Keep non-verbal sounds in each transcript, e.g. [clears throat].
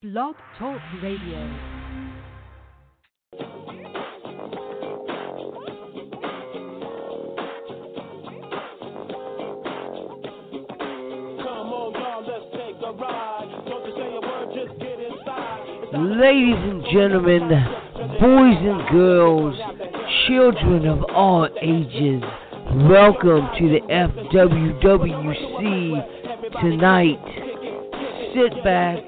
Blog Talk Radio. Ladies and gentlemen, boys and girls, children of all ages, welcome to the FWWC tonight. Sit back,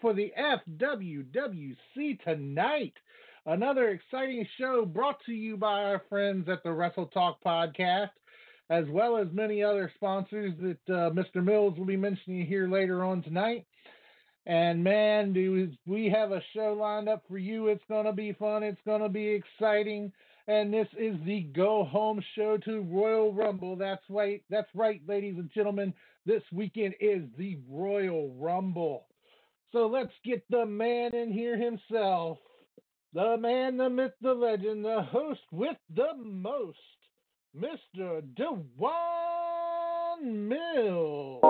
For the FWWC tonight. Another exciting show brought to you by our friends at the Wrestle Talk podcast, as well as many other sponsors that uh, Mr. Mills will be mentioning here later on tonight. And man, do we have a show lined up for you. It's going to be fun. It's going to be exciting. And this is the go home show to Royal Rumble. That's right. That's right, ladies and gentlemen. This weekend is the Royal Rumble. So let's get the man in here himself. The man, the myth, the legend, the host with the most, Mr. Dewan Mills.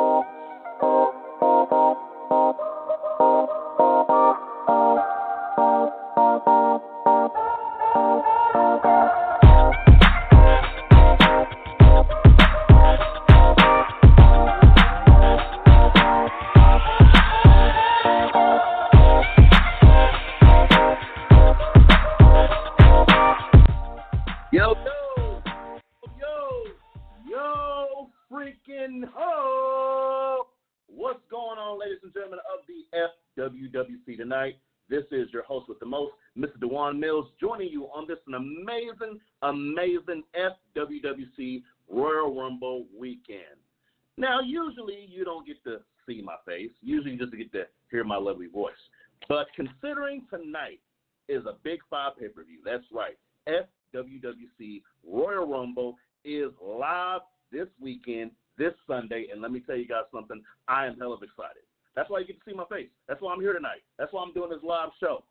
Tonight is a big five pay per view, that's right. FWWC Royal Rumble is live this weekend, this Sunday, and let me tell you guys something. I am hell of excited. That's why you get to see my face. That's why I'm here tonight. That's why I'm doing this live show.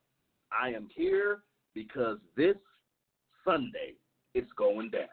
I am here because this Sunday it's going down.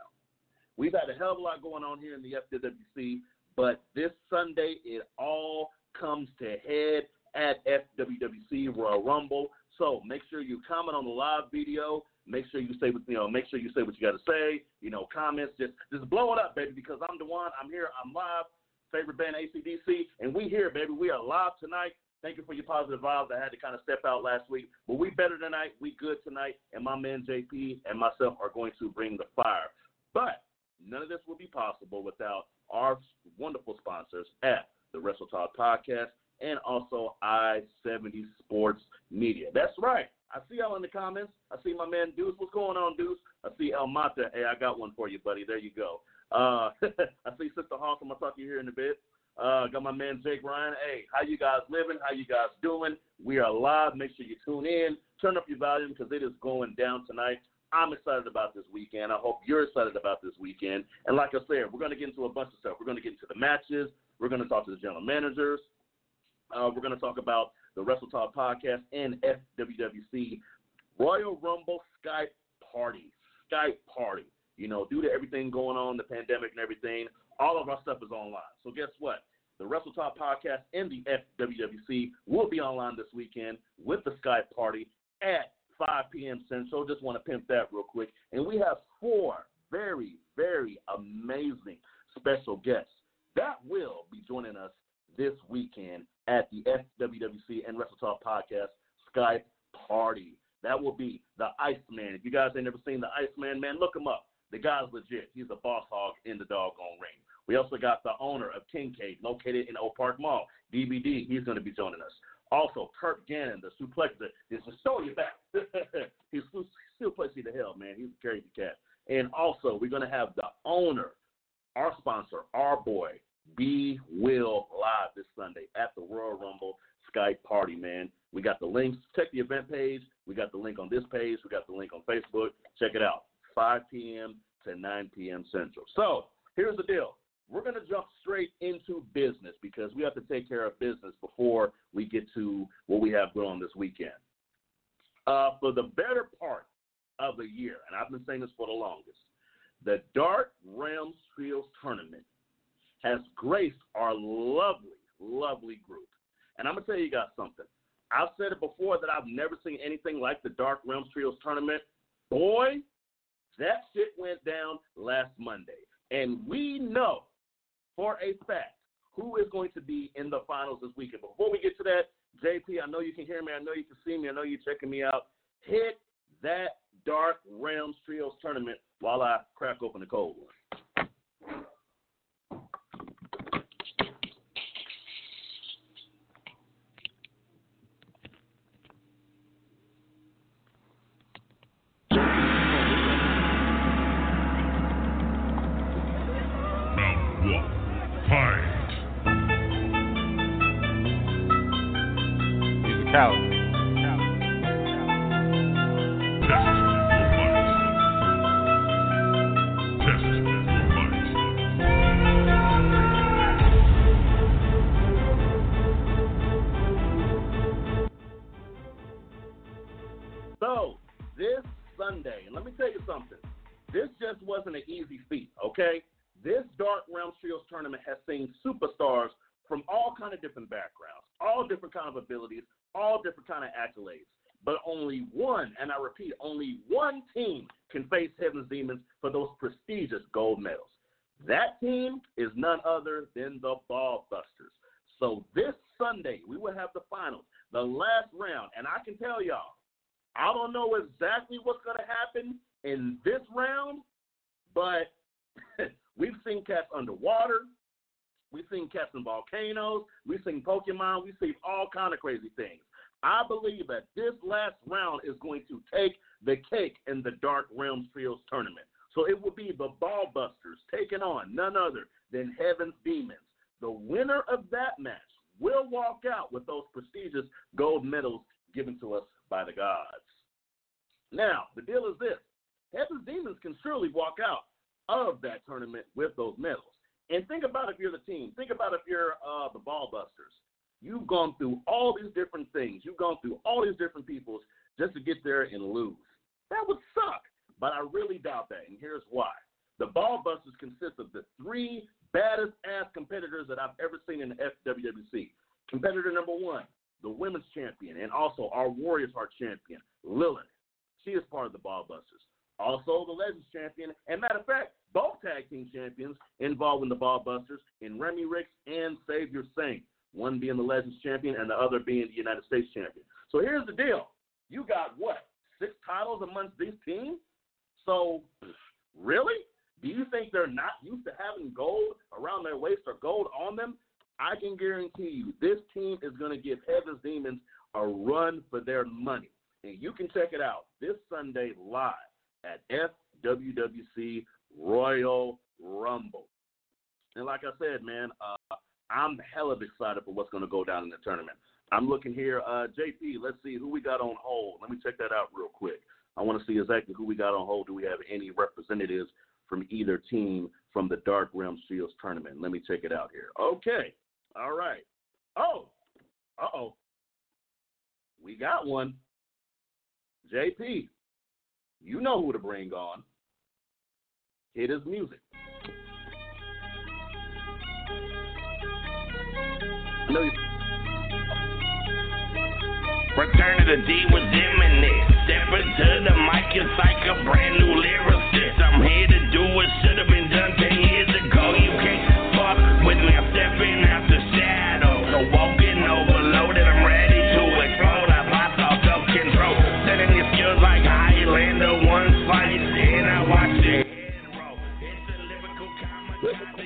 We've had a hell of a lot going on here in the FWWC, but this Sunday it all comes to head at FWWC Royal Rumble. So make sure you comment on the live video. Make sure you say what you know. Make sure you say what you got to say. You know, comments. Just just blow it up, baby. Because I'm the one. I'm here. I'm live. Favorite band ACDC, and we here, baby. We are live tonight. Thank you for your positive vibes. I had to kind of step out last week, but we better tonight. We good tonight, and my man JP and myself are going to bring the fire. But none of this would be possible without our wonderful sponsors at the Wrestle Talk Podcast and also I-70 Sports Media. That's right. I see y'all in the comments. I see my man Deuce. What's going on, Deuce? I see El Mata. Hey, I got one for you, buddy. There you go. Uh, [laughs] I see Sister Hawk. I'm gonna talk to you here in a bit. Uh, got my man Jake Ryan. Hey, how you guys living? How you guys doing? We are live. Make sure you tune in. Turn up your volume because it is going down tonight. I'm excited about this weekend. I hope you're excited about this weekend. And like I said, we're going to get into a bunch of stuff. We're going to get into the matches. We're going to talk to the general managers. Uh, we're going to talk about the Wrestle Talk podcast and FWWC Royal Rumble Skype party. Skype party. You know, due to everything going on, the pandemic and everything, all of our stuff is online. So guess what? The Wrestle Talk podcast and the FWWC will be online this weekend with the Skype party at 5 p.m. Central. Just want to pimp that real quick. And we have four very, very amazing special guests that will be joining us this weekend at the FWWC and Wrestle Talk Podcast Skype party. That will be the Iceman. If you guys ain't never seen the Iceman, man, look him up. The guy's legit. He's a boss hog in the doggone ring. We also got the owner of King Kincaid, located in Oak Park Mall, DBD. He's going to be joining us. Also, Kurt Gannon, the suplexer, is to show you back. [laughs] He's still places to hell, man. He's a crazy cat. And also, we're going to have the owner, our sponsor, our boy, B Will live this Sunday at the Royal Rumble Skype party, man. We got the links. Check the event page. We got the link on this page. We got the link on Facebook. Check it out. 5 p.m. to 9 p.m. Central. So here's the deal. We're going to jump straight into business because we have to take care of business before we get to what we have going on this weekend. Uh, for the better part of the year, and I've been saying this for the longest, the Dark Realms Trios Tournament has graced our lovely, lovely group. And I'm going to tell you guys something. I've said it before that I've never seen anything like the Dark Realms Trios Tournament. Boy, that shit went down last Monday. And we know for a fact who is going to be in the finals this weekend. Before we get to that, JP, I know you can hear me. I know you can see me. I know you're checking me out. Hit that Dark Realms Trios tournament while I crack open the cold one. got one, JP, you know who to bring on. Hit his music. Return to the D with imminent. Step into the mic, you psych a brand new lyricist. I'm here to do what should have been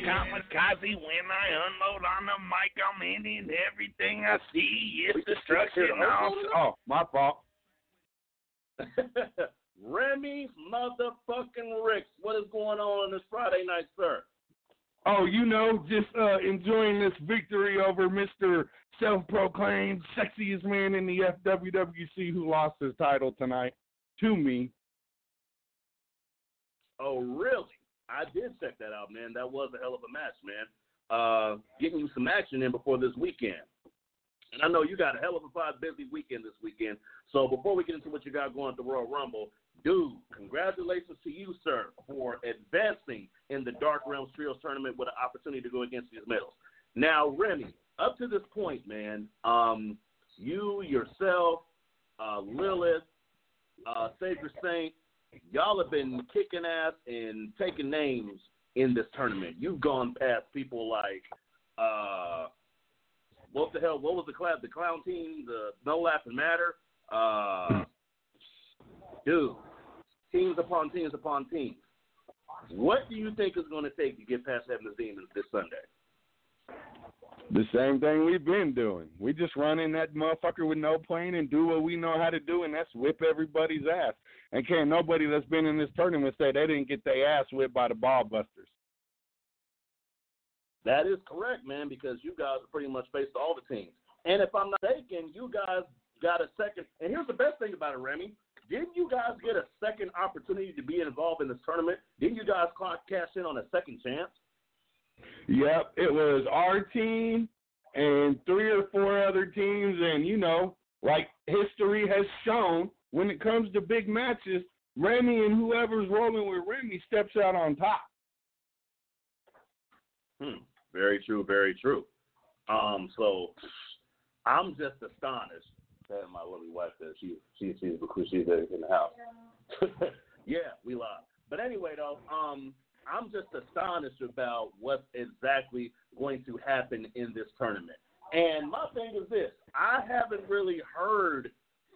kamikaze when I unload on the mic. I'm ending everything I see. It's destruction. Oh, oh, my fault. [laughs] Remy motherfucking Ricks, what is going on on this Friday night, sir? Oh, you know, just uh, enjoying this victory over Mr. Self proclaimed sexiest man in the FWWC who lost his title tonight to me. Oh, really? I did check that out, man. That was a hell of a match, man. Uh, getting you some action in before this weekend. And I know you got a hell of a five busy weekend this weekend. So before we get into what you got going at the Royal Rumble, dude, congratulations to you, sir, for advancing in the Dark Realms Trios tournament with an opportunity to go against these medals. Now, Remy, up to this point, man, um, you yourself, uh, Lilith, uh, Savior Saint, y'all have been kicking ass and taking names in this tournament. You've gone past people like uh, what the hell? What was the class? The clown team, the No Laughing Matter. Uh, dude, teams upon teams upon teams. What do you think is going to take to get past Heaven's Demons this Sunday? The same thing we've been doing. We just run in that motherfucker with no plane and do what we know how to do, and that's whip everybody's ass. And can't nobody that's been in this tournament say they didn't get their ass whipped by the ball busters. That is correct, man, because you guys are pretty much faced all the teams. And if I'm not mistaken, you guys got a second. And here's the best thing about it, Remy. Didn't you guys get a second opportunity to be involved in this tournament? Didn't you guys cash in on a second chance? Yep, it was our team and three or four other teams, and you know, like history has shown, when it comes to big matches, Remy and whoever's rolling with Remy steps out on top. Hmm. Very true. Very true. Um. So I'm just astonished that my lovely wife says she she she's she's in the house. [laughs] yeah, we live. But anyway, though, um, I'm just astonished about what's exactly going to happen in this tournament. And my thing is this: I haven't really heard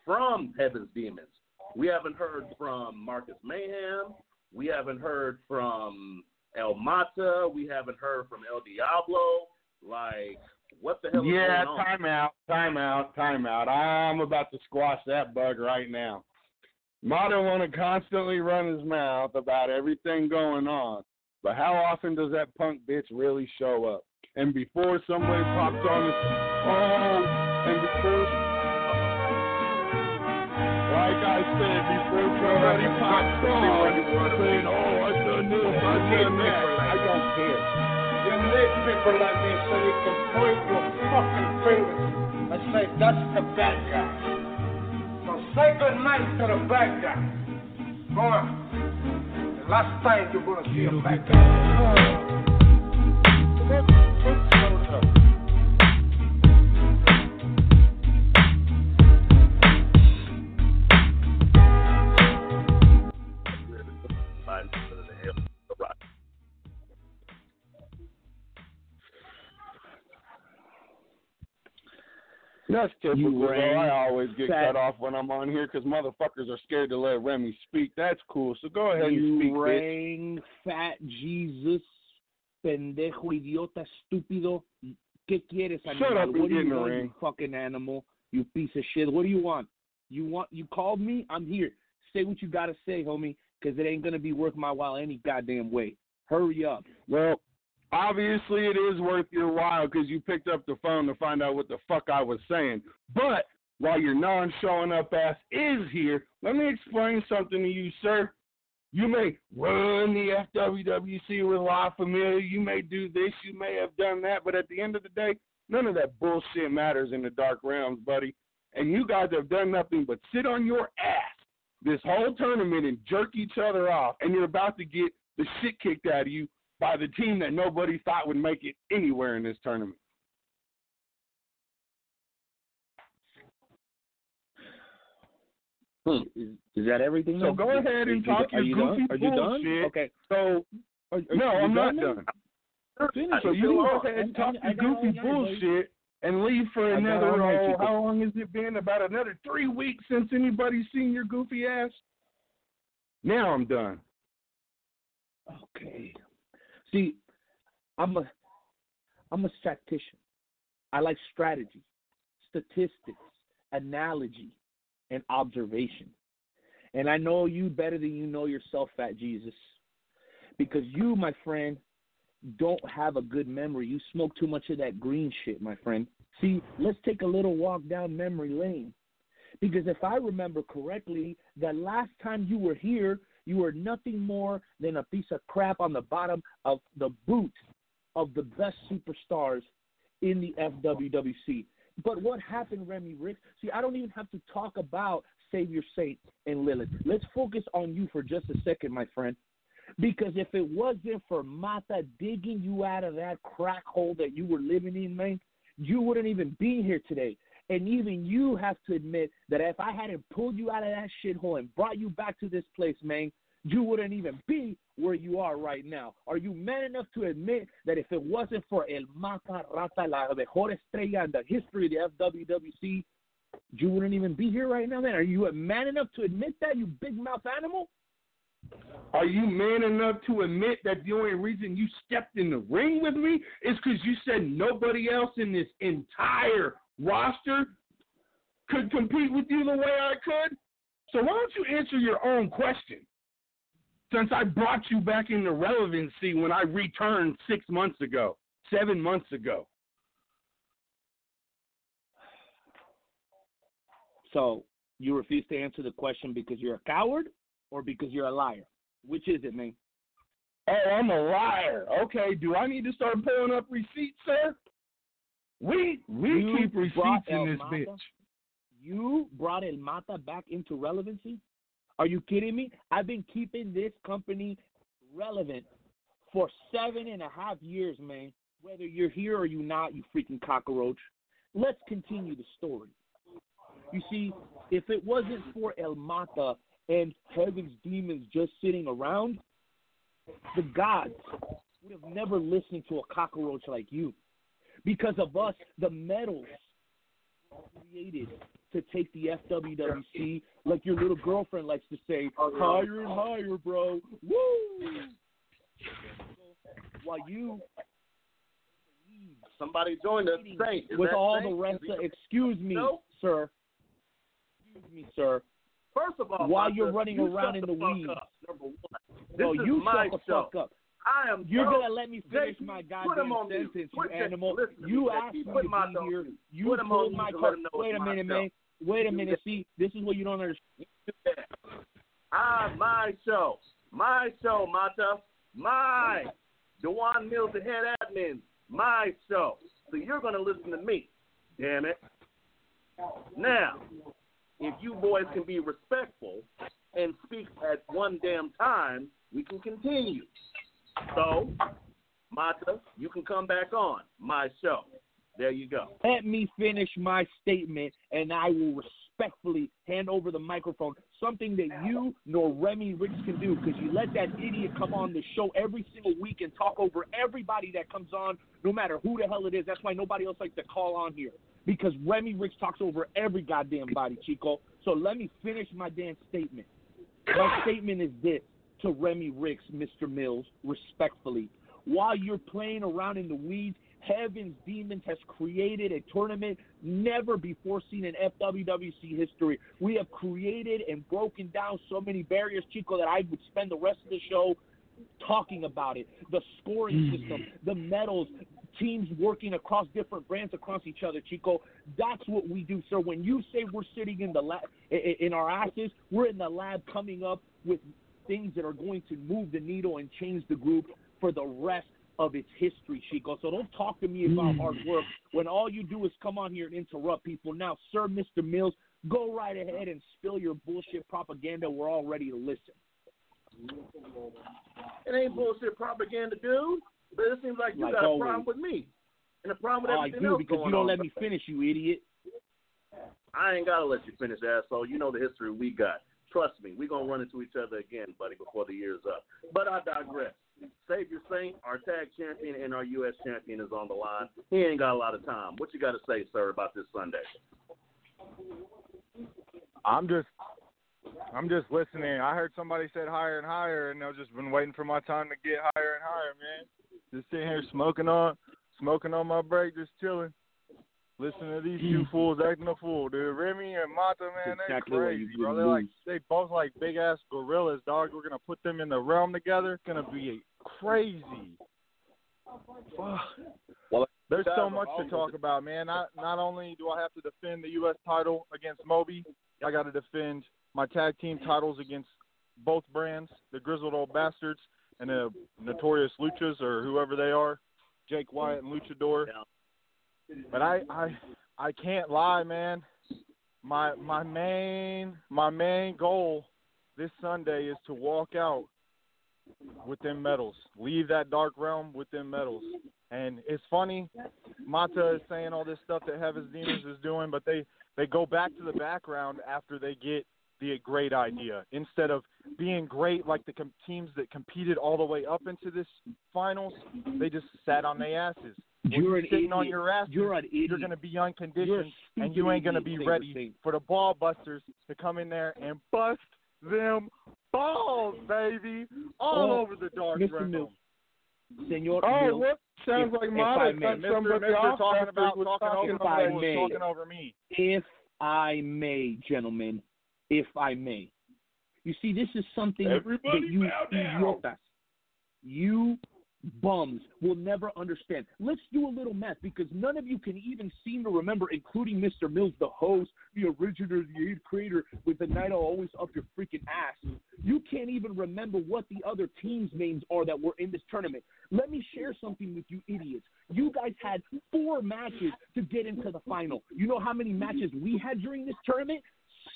from Heaven's Demons. We haven't heard from Marcus Mayhem. We haven't heard from El Mata. We haven't heard from El Diablo. Like, what the hell is yeah, going on? time out, time out, time out. I'm about to squash that bug right now. Mata want to constantly run his mouth about everything going on, but how often does that punk bitch really show up? And before somebody pops on his oh, and before, like I said, before somebody pops on saying, "Oh, I done this, I done that," I don't care. You need people like me so you can point your fucking fingers and say, that's the bad guy. Say good night to the bad guy. Go on. The last time you're to see a bad guy. That's typical. You though. I always get fat- cut off when I'm on here because motherfuckers are scared to let Remy speak. That's cool. So go ahead you and speak, bitch. rang fat Jesus, pendejo, idiota, estúpido. ¿Qué quieres, Shut up what do you want, you fucking animal? You piece of shit. What do you want? You want? You called me? I'm here. Say what you gotta say, homie, because it ain't gonna be worth my while any goddamn way. Hurry up. Well, obviously it is worth your while because you picked up the phone to find out what the fuck I was saying. But while your non showing up ass is here, let me explain something to you, sir. You may run the FWWC with La Familia. You may do this. You may have done that. But at the end of the day, none of that bullshit matters in the dark realms, buddy. And you guys have done nothing but sit on your ass this whole tournament and jerk each other off. And you're about to get the shit kicked out of you by the team that nobody thought would make it anywhere in this tournament. Hmm. Is, is that everything? So then? go ahead and Are you- talk are your you goofy done? Are you done? bullshit. Okay. So Are, are no, you I'm not now? done. So you Go ahead and talk I- I your all goofy bullshit and leave for I another. Oh, how long has it been? About another three weeks since anybody's seen your goofy ass. Now I'm done. Okay. See, I'm a I'm a statistician. I like strategy, statistics, analogy, and observation. And I know you better than you know yourself, Fat Jesus. Because you, my friend, don't have a good memory. You smoke too much of that green shit, my friend. See, let's take a little walk down memory lane. Because if I remember correctly, the last time you were here, you were nothing more than a piece of crap on the bottom of the boot of the best superstars in the FWWC. But what happened, Remy Rick? See, I don't even have to talk about Savior Saint and Lilith. Let's focus on you for just a second, my friend. Because if it wasn't for Mata digging you out of that crack hole that you were living in, man, you wouldn't even be here today. And even you have to admit that if I hadn't pulled you out of that shithole and brought you back to this place, man, you wouldn't even be where you are right now. Are you man enough to admit that if it wasn't for El Mata Rata, la mejor estrella in the history of the FWWC, you wouldn't even be here right now, man? Are you man enough to admit that, you big mouth animal? Are you man enough to admit that the only reason you stepped in the ring with me is because you said nobody else in this entire roster could compete with you the way I could? So why don't you answer your own question? Since I brought you back into relevancy when I returned six months ago, seven months ago. So you refuse to answer the question because you're a coward or because you're a liar? Which is it, man? Oh, I'm a liar. Okay, do I need to start pulling up receipts, sir? We we You keep receipts in this Mata? bitch. You brought El Mata back into relevancy? Are you kidding me? I've been keeping this company relevant for seven and a half years, man. Whether you're here or you're not, you freaking cockroach. Let's continue the story. You see, if it wasn't for El Mata and Heaven's demons just sitting around, the gods would have never listened to a cockroach like you. Because of us, the medals created to take the FWWC, like your little girlfriend likes to say, higher and higher, bro. Woo! While you Somebody joined us. With all Saint? the rest of, excuse me, No. sir. Excuse me, sir. First of all, While you're running you around in the the weeds. up, number one. No, This is you my shut the show. fuck up. I am. You're gonna let me finish my put him goddamn sentence, Put you animal. listen You asked me to my be here. mute. You Put him on pulled my car. Wait a minute, myself. man. Wait a You minute. See, this is what you don't understand. Ah, my show. My show, Mata. My. Dewan Mills, the head admin. My show. So you're going to listen to me. Damn it. Now, if you boys can be respectful and speak at one damn time, we can continue. So, Mata, you can come back on my show. There you go. Let me finish my statement, and I will respectfully hand over the microphone. Something that you nor Remy Ricks can do, because you let that idiot come on the show every single week and talk over everybody that comes on, no matter who the hell it is. That's why nobody else likes to call on here, because Remy Ricks talks over every goddamn body, Chico. So let me finish my damn statement. My statement is this to Remy Ricks, Mr. Mills, respectfully. While you're playing around in the weeds, Heaven's Demons has created a tournament never before seen in FWWC history. We have created and broken down so many barriers, Chico, that I would spend the rest of the show talking about it. The scoring mm. system, the medals, teams working across different brands across each other, Chico. That's what we do, sir. When you say we're sitting in the lab, in our asses, we're in the lab coming up with things that are going to move the needle and change the group for the rest of its history, Chico. So don't talk to me about hmm. hard work when all you do is come on here and interrupt people. Now, sir, Mr. Mills, go right ahead and spill your bullshit propaganda. We're all ready to listen. It ain't bullshit propaganda, dude. But it seems like you Like got a problem with me. And a problem with Oh, I everything do else because going you don't let me finish, you idiot. I ain't gotta let you finish, asshole. You know the history we got. Trust me, we're gonna run into each other again, buddy, before the year's up. But I digress. Savior Saint, our tag champion and our U.S. champion is on the line. He ain't got a lot of time. What you got to say, sir, about this Sunday? I'm just I'm just listening. I heard somebody said higher and higher and I've just been waiting for my time to get higher and higher, man. Just sitting here smoking on smoking on my break, just chilling. Listen to these two fools acting a fool, dude. Remy and Mata, man, they're what you crazy, bro. They're like they both like big ass gorillas, dog. We're gonna put them in the realm together. It's gonna be crazy. Fuck. Well, There's so much to talk about, man. Not not only do I have to defend the U.S. title against Moby, I got to defend my tag team titles against both brands, the Grizzled Old Bastards and the Notorious Luchas or whoever they are, Jake Wyatt and Luchador. But I I I can't lie, man. My my main my main goal this Sunday is to walk out with them medals. Leave that dark realm with them medals. And it's funny, Mata is saying all this stuff that Heaven's Demons is doing, but they they go back to the background after they get the great idea instead of being great like the com- teams that competed all the way up into this finals. They just sat on their asses. You're sitting on your ass. You're an idiot. You're going to be unconditioned, and you ain't going to be ready for the ball busters to come in there and bust them balls, baby, all Oh, over the dark Mr. Mills. Senor Oh, Mills, what sounds if- like if Mata I cut may. Mr. Mister talking about was talking over I may. talking over me. if I may, gentlemen, if I may. You see, this is something Everybody that you down. you bums will never understand. Let's do a little math because none of you can even seem to remember, including Mr. Mills, the host, the originator, the creator, with the night always up your freaking ass. You can't even remember what the other teams' names are that were in this tournament. Let me share something with you idiots. You guys had four matches to get into the final. You know how many matches we had during this tournament?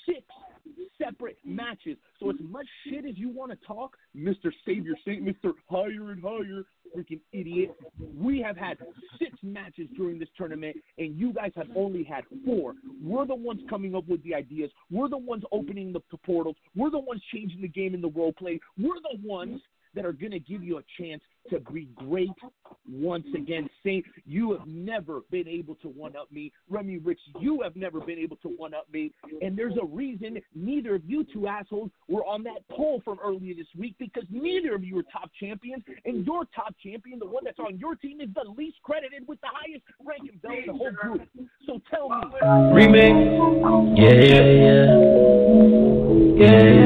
Six separate matches. So as much shit as you want to talk, Mr. Savior Saint, Mr. Higher and Higher, freaking idiot. We have had six matches during this tournament, and you guys have only had four. We're the ones coming up with the ideas. We're the ones opening the, the portals. We're the ones changing the game in the role play. We're the ones that are going to give you a chance to be great once again. Saint, you have never been able to one up me. Remy Rich, you have never been able to one up me. And there's a reason neither of you two assholes were on that poll from earlier this week because neither of you are top champions. And your top champion, the one that's on your team, is the least credited with the highest ranking belt in the whole group. So tell me. Remix. Yeah, yeah, yeah.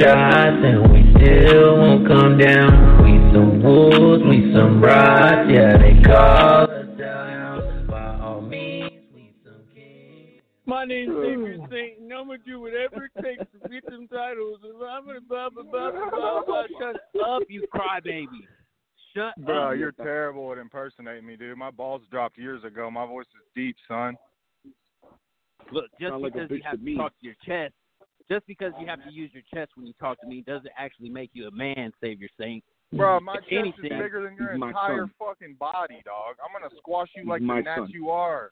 Shots and we still won't come down. We some wolves, we some rods, yeah, they call us down. By all means, we some kings. My name's Savior Saint, and I'm gonna do whatever it takes to get them titles. And I'm gonna blah blah blah blah blah. blah. Shut up, you crybaby. Shut Bro, up. you're terrible at impersonating me, dude. My balls dropped years ago. My voice is deep, son. Look, just Sound like because you have to to talk to your chest, just because you have to use your chest when you talk to me, doesn't actually make you a man, Savior Saint. Bro, my If chest is anything, bigger than your entire son. fucking body, dog. I'm gonna squash you like my the gnat you are.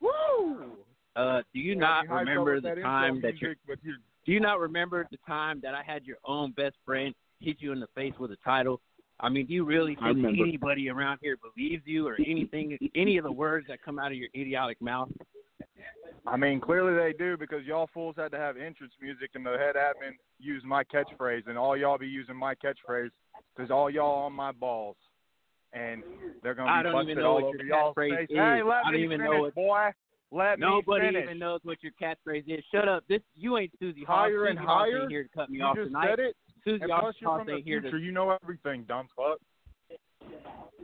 Woo! Uh, do you Got not me remember the that time that you're? music, but you Do you not remember the time that I had your own best friend hit you in the face with a title? I mean, do you really think anybody around here believes you or anything, any of the words that come out of your idiotic mouth? I mean, clearly they do because y'all fools had to have entrance music, and the head admin used my catchphrase, and all y'all be using my catchphrase because all y'all on my balls, and they're gonna be don't busted even know all what over your y'all's catchphrase face. is. Hey, let I don't me even finish, know what- boy. Let Nobody me finish. even knows what your catchphrase is. Shut up. This you ain't Susie Hawk. Higher Susie and Hawk higher? ain't here to cut me You off just tonight. said it. Susie And Hawk you're Hawk from the here future. to. You know everything, dumb fuck.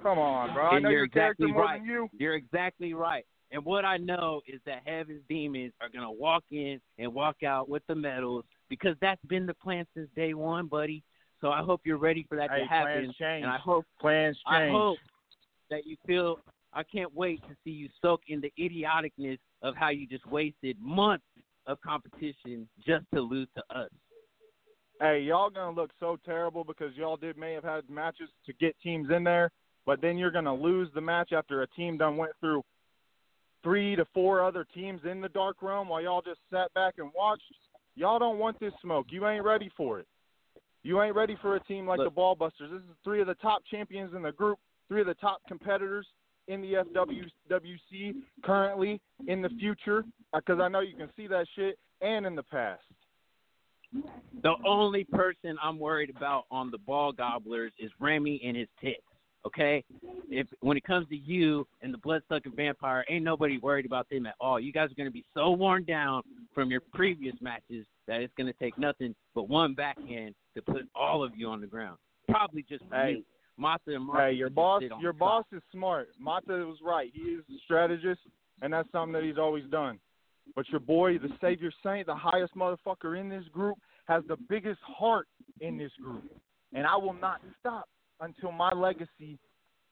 Come on, bro. I know you're your character exactly more right. than you. You're exactly right. And what I know is that Heaven's Demons are gonna walk in and walk out with the medals because that's been the plan since day one, buddy. So I hope you're ready for that Hey, to happen. And I hope Plans change. I hope that you feel I can't wait to see you soak in the idioticness of how you just wasted months of competition just to lose to us. Hey, y'all gonna look so terrible because y'all did may have had matches to get teams in there, but then you're gonna lose the match after a team done went through three to four other teams in the dark realm while y'all just sat back and watched. Y'all don't want this smoke. You ain't ready for it. You ain't ready for a team like Look. the Ballbusters. This is three of the top champions in the group, three of the top competitors, in the FWWC currently, in the future? Uh, because I know you can see that shit, and in the past. The only person I'm worried about on the ball gobblers is Remy and his tits. Okay, if when it comes to you and the blood sucking vampire, ain't nobody worried about them at all. You guys are gonna be so worn down from your previous matches that it's gonna take nothing but one backhand to put all of you on the ground. Probably just Hey. you. Mata and Marcus Hey, your boss, your boss is smart. Mata was right. He is a strategist, and that's something that he's always done. But your boy, the Savior Saint, the highest motherfucker in this group, has the biggest heart in this group, and I will not stop until my legacy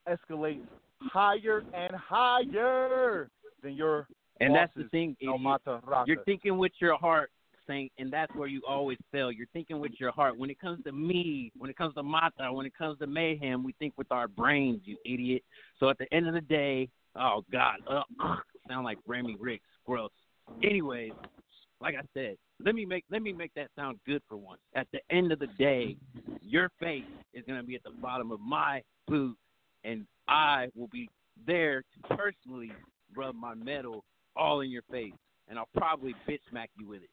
escalates higher and higher than your. And that's the thing, El idiot. Mata Rata. You're thinking with your heart, Saint, and that's where you always fail. You're thinking with your heart. When it comes to me, when it comes to Mata, when it comes to mayhem, we think with our brains, you idiot. So at the end of the day, oh God, uh, sound like Remy Ricks, gross. Anyways, like I said, let me make let me make that sound good for once. At the end of the day, your face is gonna be at the bottom of my boot, and I will be there to personally rub my medal all in your face, and I'll probably bitch smack you with it.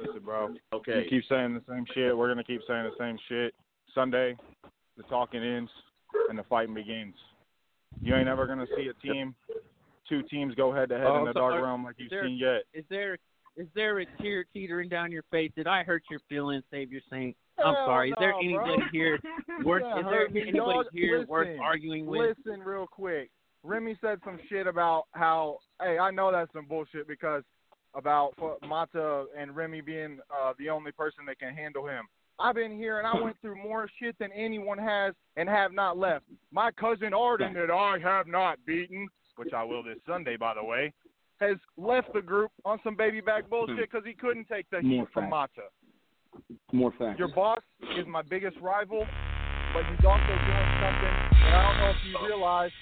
Listen, bro. Okay. You keep saying the same shit. We're gonna keep saying the same shit. Sunday, the talking ends and the fighting begins. You ain't ever gonna see a team, two teams go head to head Oh, in the so dark are- realm like you've there- seen yet. Is there is there a tear teetering down your face? Did I hurt your feelings, Savior Saint? I'm Hell sorry. Is there anybody [laughs] bro. here worth? Yeah, is there hurt anybody dog. here worth arguing with? Listen real quick. Remy said some shit about how, hey, I know that's some bullshit because about F- Mata and Remy being uh, the only person that can handle him. I've been here and I went through more shit than anyone has and have not left. My cousin Arden, that I have not beaten, which I will this Sunday, by the way, has left the group on some baby back hmm. bullshit because he couldn't take the heat More from facts. Mata. More facts. Your boss is my biggest rival, but he's also doing something that I don't know if you realize.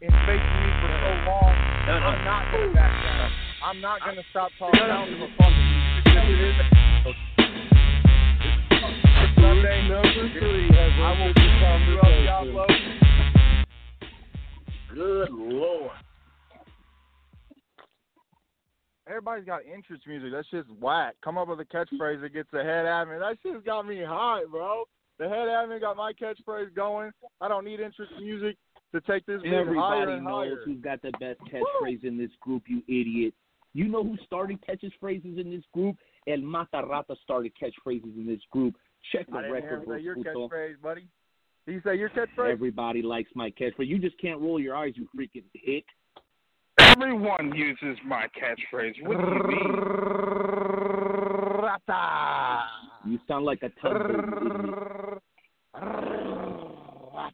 In facing me for so long, I'm not gonna back down. I'm not gonna stop talking. I don't give a fuck. Sunday, I will become you up, Diablo. Good lord. Everybody's got interest music. That shit's whack. Come up with a catchphrase that gets the head admin. That shit's got me hot, bro. The head admin got my catchphrase going. I don't need interest music to take this beat higher Everybody and knows higher. who's got the best catchphrase in this group, you idiot. You know who started catchphrases in this group? El Matarata started catchphrases in this group. Check the I didn't hear record, him say your Puto. catchphrase, buddy. Did you say your catchphrase? Everybody likes my catchphrase. You just can't roll your eyes, you freaking hick. Everyone uses my catchphrase. What do you mean? Rata. You sound like a tugboat.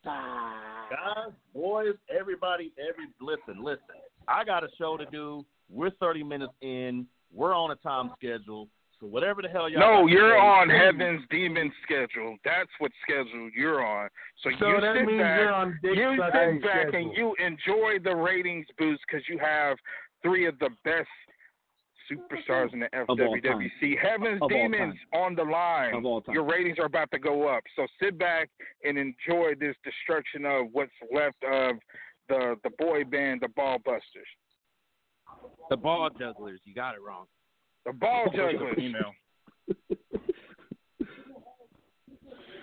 Guys, boys, everybody, every listen, listen. I got a show to do. We're 30 minutes in. We're on a time schedule. So whatever the hell y'all No, you're say, on please. Heaven's Demon schedule. That's what schedule you're on. So, So you that sit means back, you're on you sit back schedule. and you enjoy the ratings boost because you have three of the best superstars in the all. FWWC. Heaven's Of Demons on the line. Of all time. Your ratings are about to go up. So sit back and enjoy this destruction of what's left of the the boy band, the Ball Busters, The ball jugglers. You got it wrong. The Ball [laughs] Jugglers. Email. [laughs]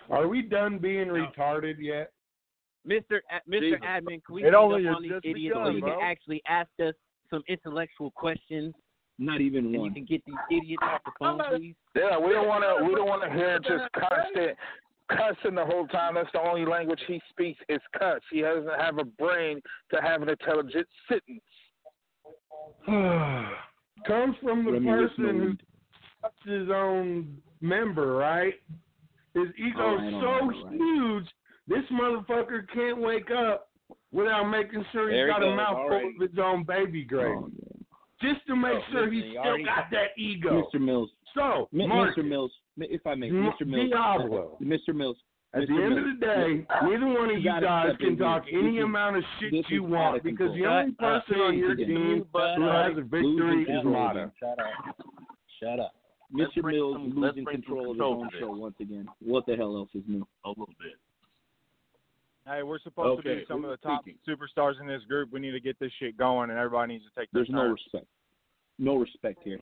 Are we done being retarded yet? Mr. A- Mr. Jesus. Admin, can we It only on these just idiots so you bro. can actually ask us some intellectual questions Not even and you can get these idiots off the phone, please? Yeah, we don't want to. We don't want to hear just constant cussing the whole time. That's the only language he speaks is cuss. He doesn't have a brain to have an intelligent sentence. [sighs] [sighs] [sighs] Comes from the person who touched his own member, right? His ego's All oh, right, so right, all right. huge, this motherfucker can't wake up without making sure he's There he got a mouthful of his own baby grave. Oh. Just to make Oh, sure listen, he's you still got that ego. Mr. Mills. So, Mark, Mr. Mills, if I may, Mr. Mills. Diablo. Mr. Mills. At Mr. the end of the day, neither one of You you guys can in here. talk This any amount of shit you want out of because the only Shut up. person on your team who has a victory is control Mata. Shut up. Shut up. Mr. Mills some- let's losing bring control of his own show once again. What the hell else is new? A little bit. Hey, we're supposed to be some of the top speaking? superstars in this group. We need to get this shit going, and everybody needs to take their There's no respect. No respect here.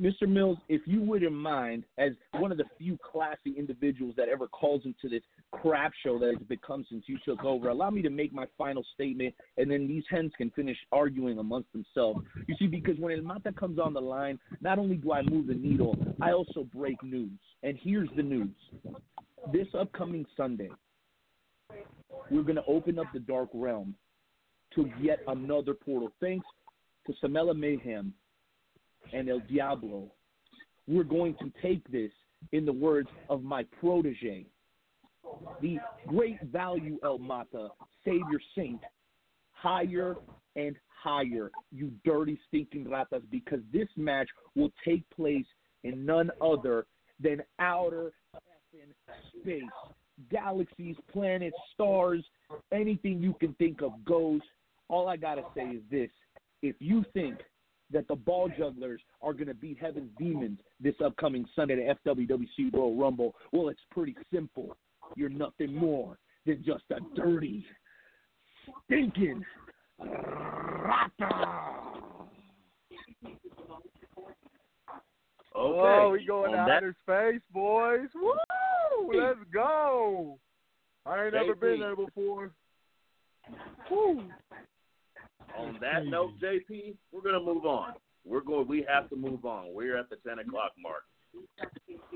Mr. Mills, if you wouldn't mind, as one of the few classy individuals that ever calls into this crap show that has become since you took over, allow me to make my final statement, and then these hens can finish arguing amongst themselves. You see, because when El Mata comes on the line, not only do I move the needle, I also break news. And here's the news. This upcoming Sunday, we're going to open up the Dark Realm to yet another portal. Thanks to Samela Mayhem and El Diablo, we're going to take this in the words of my protege, the great value El Mata, Savior Saint, higher and higher, you dirty stinking ratas, because this match will take place in none other than outer space. Galaxies, planets, stars, anything you can think of goes. All I gotta say is this: if you think that the ball jugglers are going to beat Heaven's Demons this upcoming Sunday at FWWC Royal Rumble, well, it's pretty simple. You're nothing more than just a dirty, stinking rata. Oh, Okay, we going on out that- outer space, boys. Woo! Let's go. I ain't never been JP. there before. Woo. On that note, JP, we're gonna move on. We're going. We have to move on. We're at the ten o'clock mark.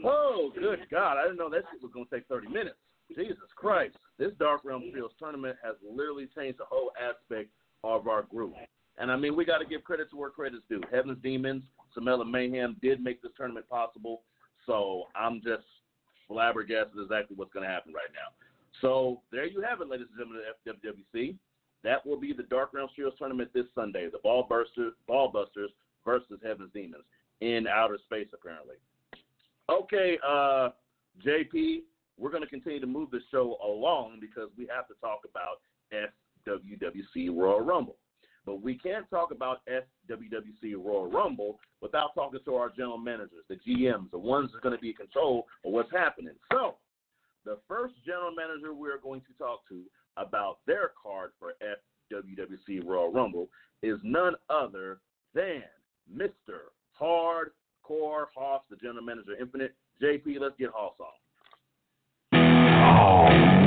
Oh, good God! I didn't know that shit was gonna take thirty minutes. Jesus Christ! This Dark Realm Fields tournament has literally changed the whole aspect of our group. And I mean, we got to give credit to where credit's due. Heaven's Demons, Samela Mayhem did make this tournament possible. So I'm just flabbergasted exactly what's going to happen right now. So there you have it, ladies and gentlemen of FWWC. That will be the Dark Realm Trios tournament this Sunday. The Ball Bursters, Ball Busters versus Heaven's Demons in outer space, apparently. Okay, uh, JP, we're going to continue to move the show along because we have to talk about FWWC Royal Rumble. But we can't talk about FWWC Royal Rumble without talking to our general managers, the GMs, the ones that are going to be in control of what's happening. So, the first general manager we're going to talk to about their card for FWWC Royal Rumble is none other than Mr. Hardcore Hoss, the general manager of Infinite. JP, let's get Hoss on. Hardcore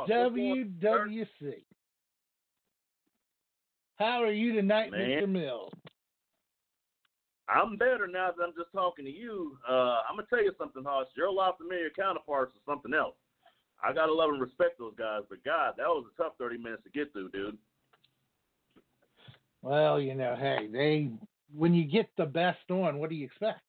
What's. How are you tonight, Man. Mr. Mills? I'm better now that I'm just talking to you. Uh, I'm gonna tell you something, Hoss. Your La Familia counterparts is something else. I gotta love and respect those guys, but God, that was a tough 30 minutes to get through, dude. Well, you know, hey, they when you get the best on, what do you expect?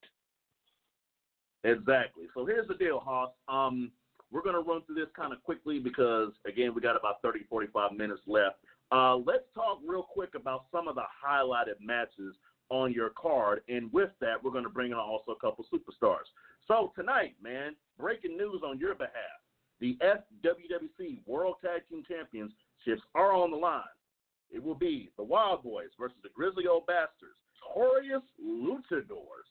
Exactly. So here's the deal, Hoss. Um, we're going to run through this kind of quickly because, again, we got about 30, 45 minutes left. Uh, let's talk real quick about some of the highlighted matches on your card. And with that, we're going to bring in also a couple superstars. So tonight, man, breaking news on your behalf. The FWWC World Tag Team Championships are on the line. It will be the Wild Boys versus the Grizzly Old Bastards, Notorious Luchadors.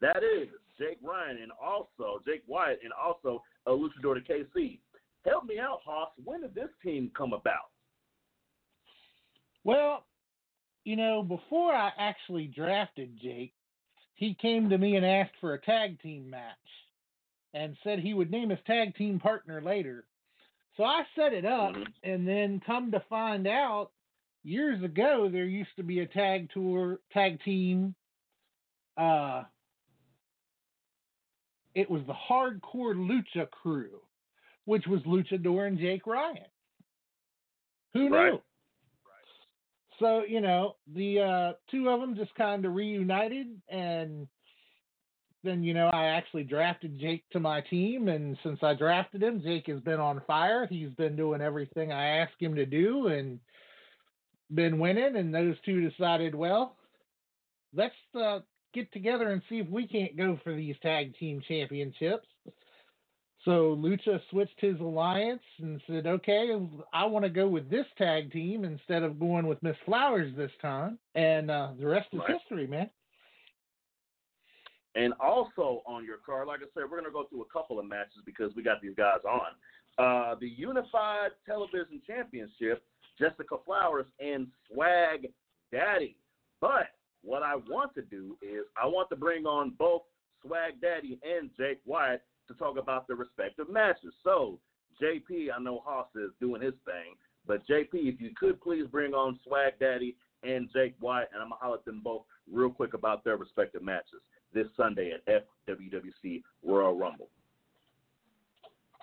That is Jake Ryan and also Jake Wyatt and also a luchador to KC. Help me out, Hoss. When did this team come about? Well, you know, before I actually drafted Jake, he came to me and asked for a tag team match and said he would name his tag team partner later. So I set it up Mhm. and then come to find out years ago there used to be a tag tour tag team uh it was the hardcore lucha crew which was luchador and jake ryan. Who knew? Right. so you know the uh two of them just kind of reunited and then you know i actually drafted jake to my team and since i drafted him jake has been on fire. He's been doing everything i asked him to do and been winning and those two decided well let's uh, get together and see if we can't go for these tag team championships So Lucha switched his alliance and said, "Okay, I want to go with this tag team instead of going with Miss Flowers this time." And uh, the rest is Right. history, man. And also on your card, like I said, we're going to go through a couple of matches because we got these guys on. Uh, the Unified Television Championship, Jessica Flowers and Swag Daddy. But what I want to do is I want to bring on both Swag Daddy and Jake White to talk about their respective matches. So, JP, I know Hoss is doing his thing, but JP, if you could please bring on Swag Daddy and Jake White, and I'm going to holler at them both real quick about their respective matches this Sunday at FWWC Royal Rumble.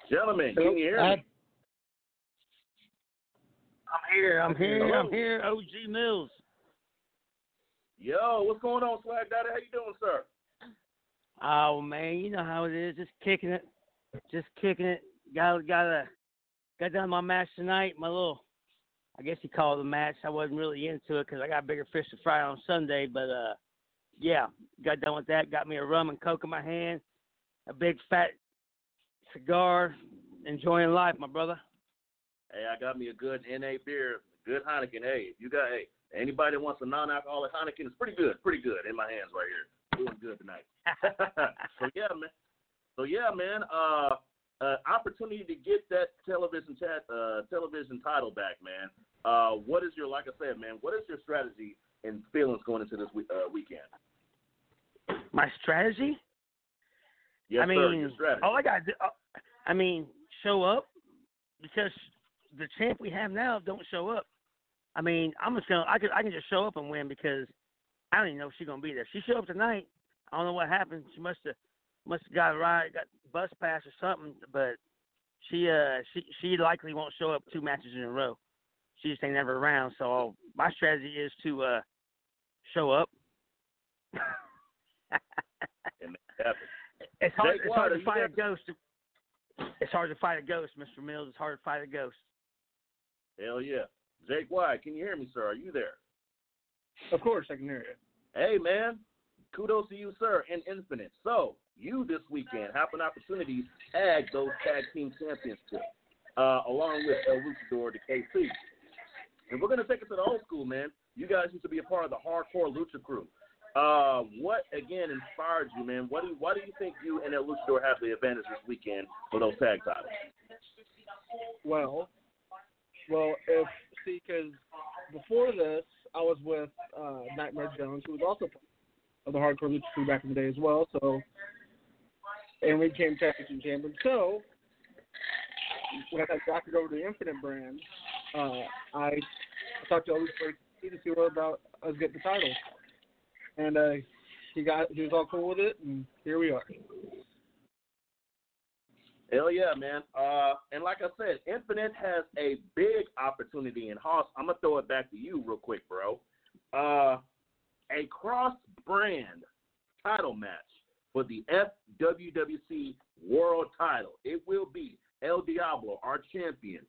Gentlemen, can you hear me? I'm here. I'm here. Hello. I'm here. OG Mills. Yo, what's going on, Swag Daddy? How you doing, sir? Oh man, you know how it is. Just kicking it. Just kicking it. Got got a got done my match tonight. My little, I guess you call it a match. I wasn't really into it because I got bigger fish to fry on Sunday. But uh, yeah, got done with that. Got me a rum and coke in my hand, a big fat cigar, enjoying life, my brother. Hey, I got me a good NA beer, good Heineken. Hey, you got hey, anybody that wants a non-alcoholic Heineken, is pretty good, pretty good in my hands right here. Doing good tonight. [laughs] so yeah, man. So yeah, man. Uh, uh, opportunity to get that television chat, uh, television title back, man. Uh, what is your, like I said, man? What is your strategy and feelings going into this week, uh, weekend? My strategy. Yes, I mean, sir. All I got uh, I mean, show up because the champ we have now don't show up. I mean, I'm just gonna, I can, I can just show up and win because I don't even know if she's gonna be there. She showed up tonight. I don't know what happened. She must have, must have got a ride, got bus pass or something. But she, uh, she, she likely won't show up two matches in a row. She just ain't never around. So my strategy is to uh show up. And make it happen. [laughs] It's hard. Jake it's hard to fight a ghost. It's hard to fight a ghost, Mr. Mills. It's hard to fight a ghost. Hell yeah. Jake White, can you hear me, sir? Are you there? Of course, I can hear you. Hey, man. Kudos to you, sir, and Infinite. So, you this weekend have an opportunity to tag those tag team championships uh, along with El Luchador to KC. And we're going to take it to the old school, man. You guys used to be a part of the hardcore Lucha crew. Uh, what, again, inspired you, man? What do why do you think you and El Luchador have the advantage this weekend for those tag titles? Well, well, if see, because before this, I was with uh, Nightmare Jones, who was also of the Hardcore Lucha crew back in the day as well. So, and we became tag team champions. So, when I got to go to the Infinite brand, uh, I talked to Elvis to see what about us getting the title, and uh, he got he was all cool with it, and here we are. Hell yeah, man. Uh, and like I said, Infinite has a big opportunity in Hoss. I'm gonna throw it back to you real quick, bro. Uh, a cross brand title match for the FWWC World Title. It will be El Diablo, our champion,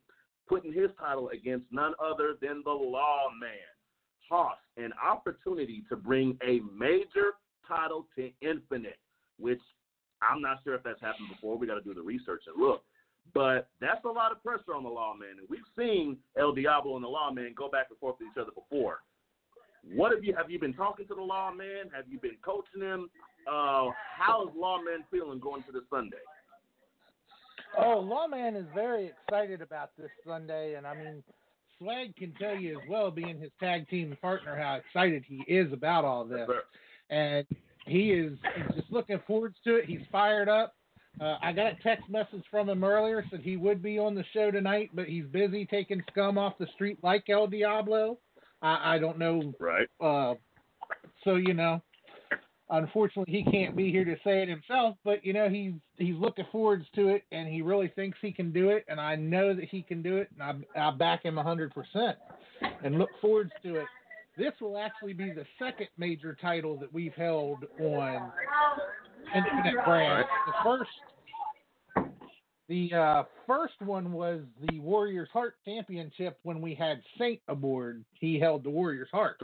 putting his title against none other than the Lawman. Hoss, an opportunity to bring a major title to Infinite, which I'm not sure if that's happened before. We got to do the research and look. But that's a lot of pressure on the Lawman. And we've seen El Diablo and the Lawman go back and forth with each other before. What have you have you been talking to the Lawman? Have you been coaching him? Uh, how is Lawman feeling going to this Sunday? Oh, Lawman is very excited about this Sunday, and I mean, Swag can tell you as well, being his tag team partner, how excited he is about all this. And he is just looking forward to it. He's fired up. Uh, I got a text message from him earlier, said he would be on the show tonight, but he's busy taking scum off the street like El Diablo. I, I don't know. Right. Uh, so you know, unfortunately, he can't be here to say it himself. But you know, he's he's looking forwards to it, and he really thinks he can do it. And I know that he can do it, and I, I back him a hundred percent, and look forwards to it. This will actually be the second major title that we've held on Infinite Brand. The first, the uh, first one was the Warriors Heart Championship when we had Saint aboard. He held the Warriors Heart.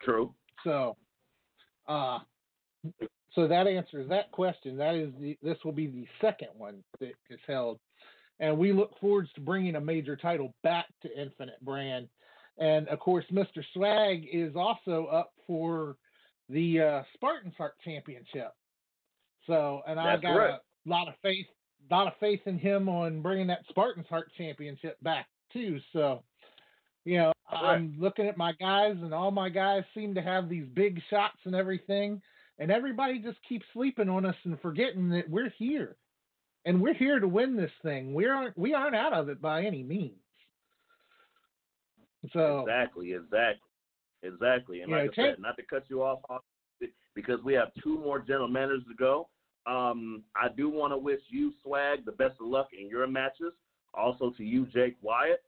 True. So, uh, so that answers that question. That is the, this will be the second one that is held, and we look forward to bringing a major title back to Infinite Brand. And of course, Mr. Swag is also up for the uh, Spartans Heart Championship. So, and I got correct. a lot of faith, lot of faith in him on bringing that Spartans Heart Championship back too. So, you know, I'm looking at my guys, and all my guys seem to have these big shots and everything, and everybody just keeps sleeping on us and forgetting that we're here, and we're here to win this thing. We aren't we aren't out of it by any means. So Exactly, exactly, exactly. And like I said, not to cut you off, because we have two more general managers to go. Um, I do want to wish you, Swag, the best of luck in your matches. Also to you, Jake Wyatt.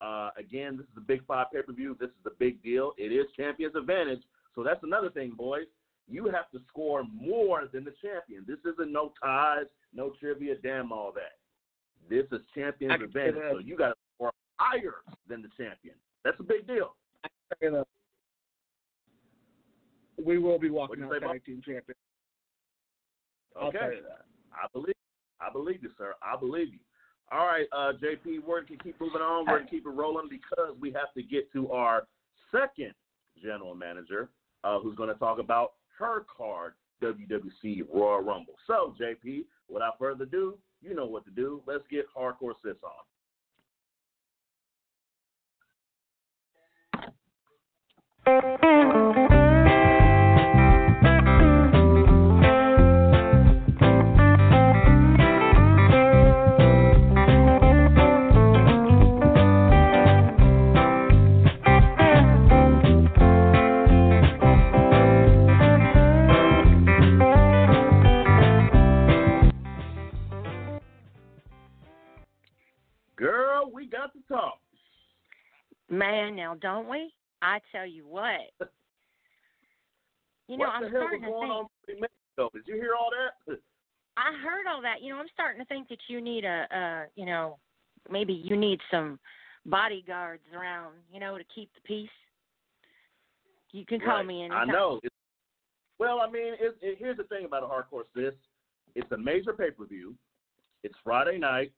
Uh, again, this is the Big Five pay per view. This is a big deal. It is Champion's Advantage. So that's another thing, boys. You have to score more than the champion. This isn't no ties, no trivia, damn all that. This is Champion's I can say Advantage. So you got to score higher than the champion. That's a big deal. Know, we will be walking out tag team champion. Okay. tell you that. I believe I believe you, sir. I believe you. All right, uh, JP, we're going to keep moving on. We're going to keep it rolling because we have to get to our second general manager uh, who's going to talk about her card, WWC Royal Rumble. So, JP, without further ado, you know what to do. Let's get Hardcore Sis on. Girl, we got to talk. Man, now don't we? I tell you what. You know, what I'm the hell starting was to going think. on? Did you hear all that? I heard all that. You know, I'm starting to think that you need a, uh, you know, maybe you need some bodyguards around, you know, to keep the peace. You can call Right. me I know. It's, well, I mean, it, it, here's the thing about a hardcore sis. It's a major pay per view. It's Friday night.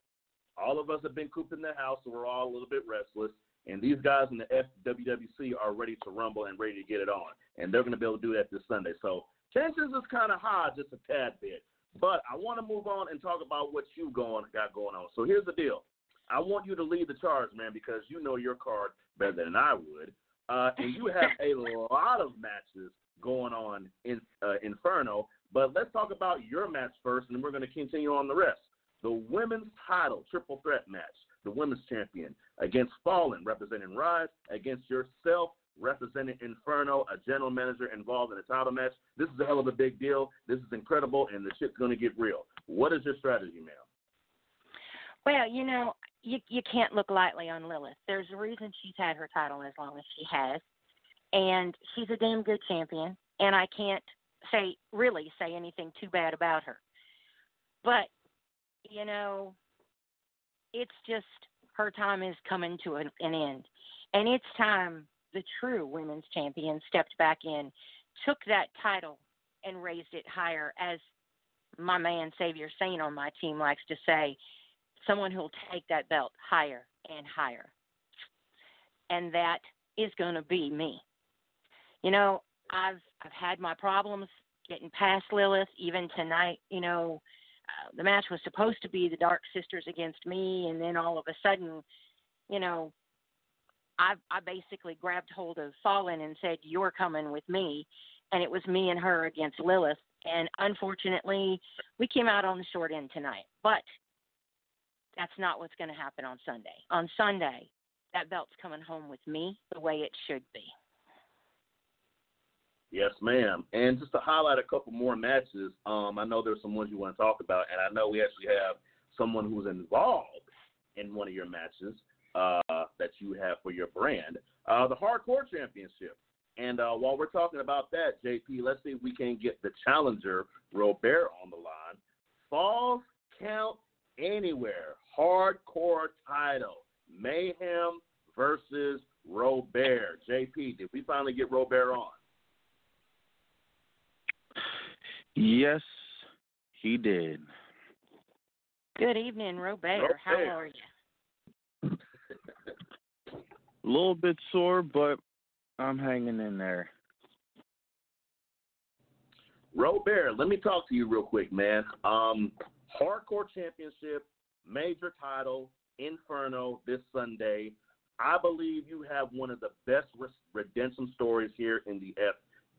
All of us have been cooped in the house, so we're all a little bit restless. And these guys in the FWWC are ready to rumble and ready to get it on. And they're going to be able to do that this Sunday. So tensions is kind of high, just a tad bit. But I want to move on and talk about what you going got going on. So here's the deal. I want you to lead the charge, man, because you know your card better than I would. Uh, and you have a [laughs] lot of matches going on in uh, Inferno. But let's talk about your match first, and then we're going to continue on the rest. The women's title triple threat match. The women's champion against Fallen, representing Rise, against yourself, representing Inferno, a general manager involved in a title match. This is a hell of a big deal. This is incredible, and the shit's going to get real. What is your strategy, ma'am? Well, you know, you you can't look lightly on Lilith. There's a reason she's had her title as long as she has, and she's a damn good champion. And I can't say really say anything too bad about her. But you know, it's just her time is coming to an, an end, and it's time the true women's champion stepped back in, took that title, and raised it higher, as my man Savior Saint on my team likes to say someone who'll take that belt higher and higher. And that is going to be me. You know, I've I've had my problems getting past Lilith. Even tonight, you know, uh, the match was supposed to be the Dark Sisters against me, and then all of a sudden, you know, I I basically grabbed hold of Fallen and said, "You're coming with me," and it was me and her against Lilith. And unfortunately, we came out on the short end tonight. But that's not what's going to happen on Sunday. On Sunday, that belt's coming home with me the way it should be. Yes, ma'am. And just to highlight a couple more matches, um, I know there's some ones you want to talk about, and I know we actually have someone who's involved in one of your matches uh, that you have for your brand, uh, the Hardcore Championship. And uh, while we're talking about that, JP, let's see if we can get the challenger, Robert, on the line. Falls count anywhere. Hardcore title. Mayhem versus Robert. JP, did we finally get Robert on? Yes, he did. Good evening, Robert. How are you? A little bit sore, but I'm hanging in there. Robert, let me talk to you real quick, man. Um, hardcore championship, major title, Inferno this Sunday. I believe you have one of the best res- redemption stories here in the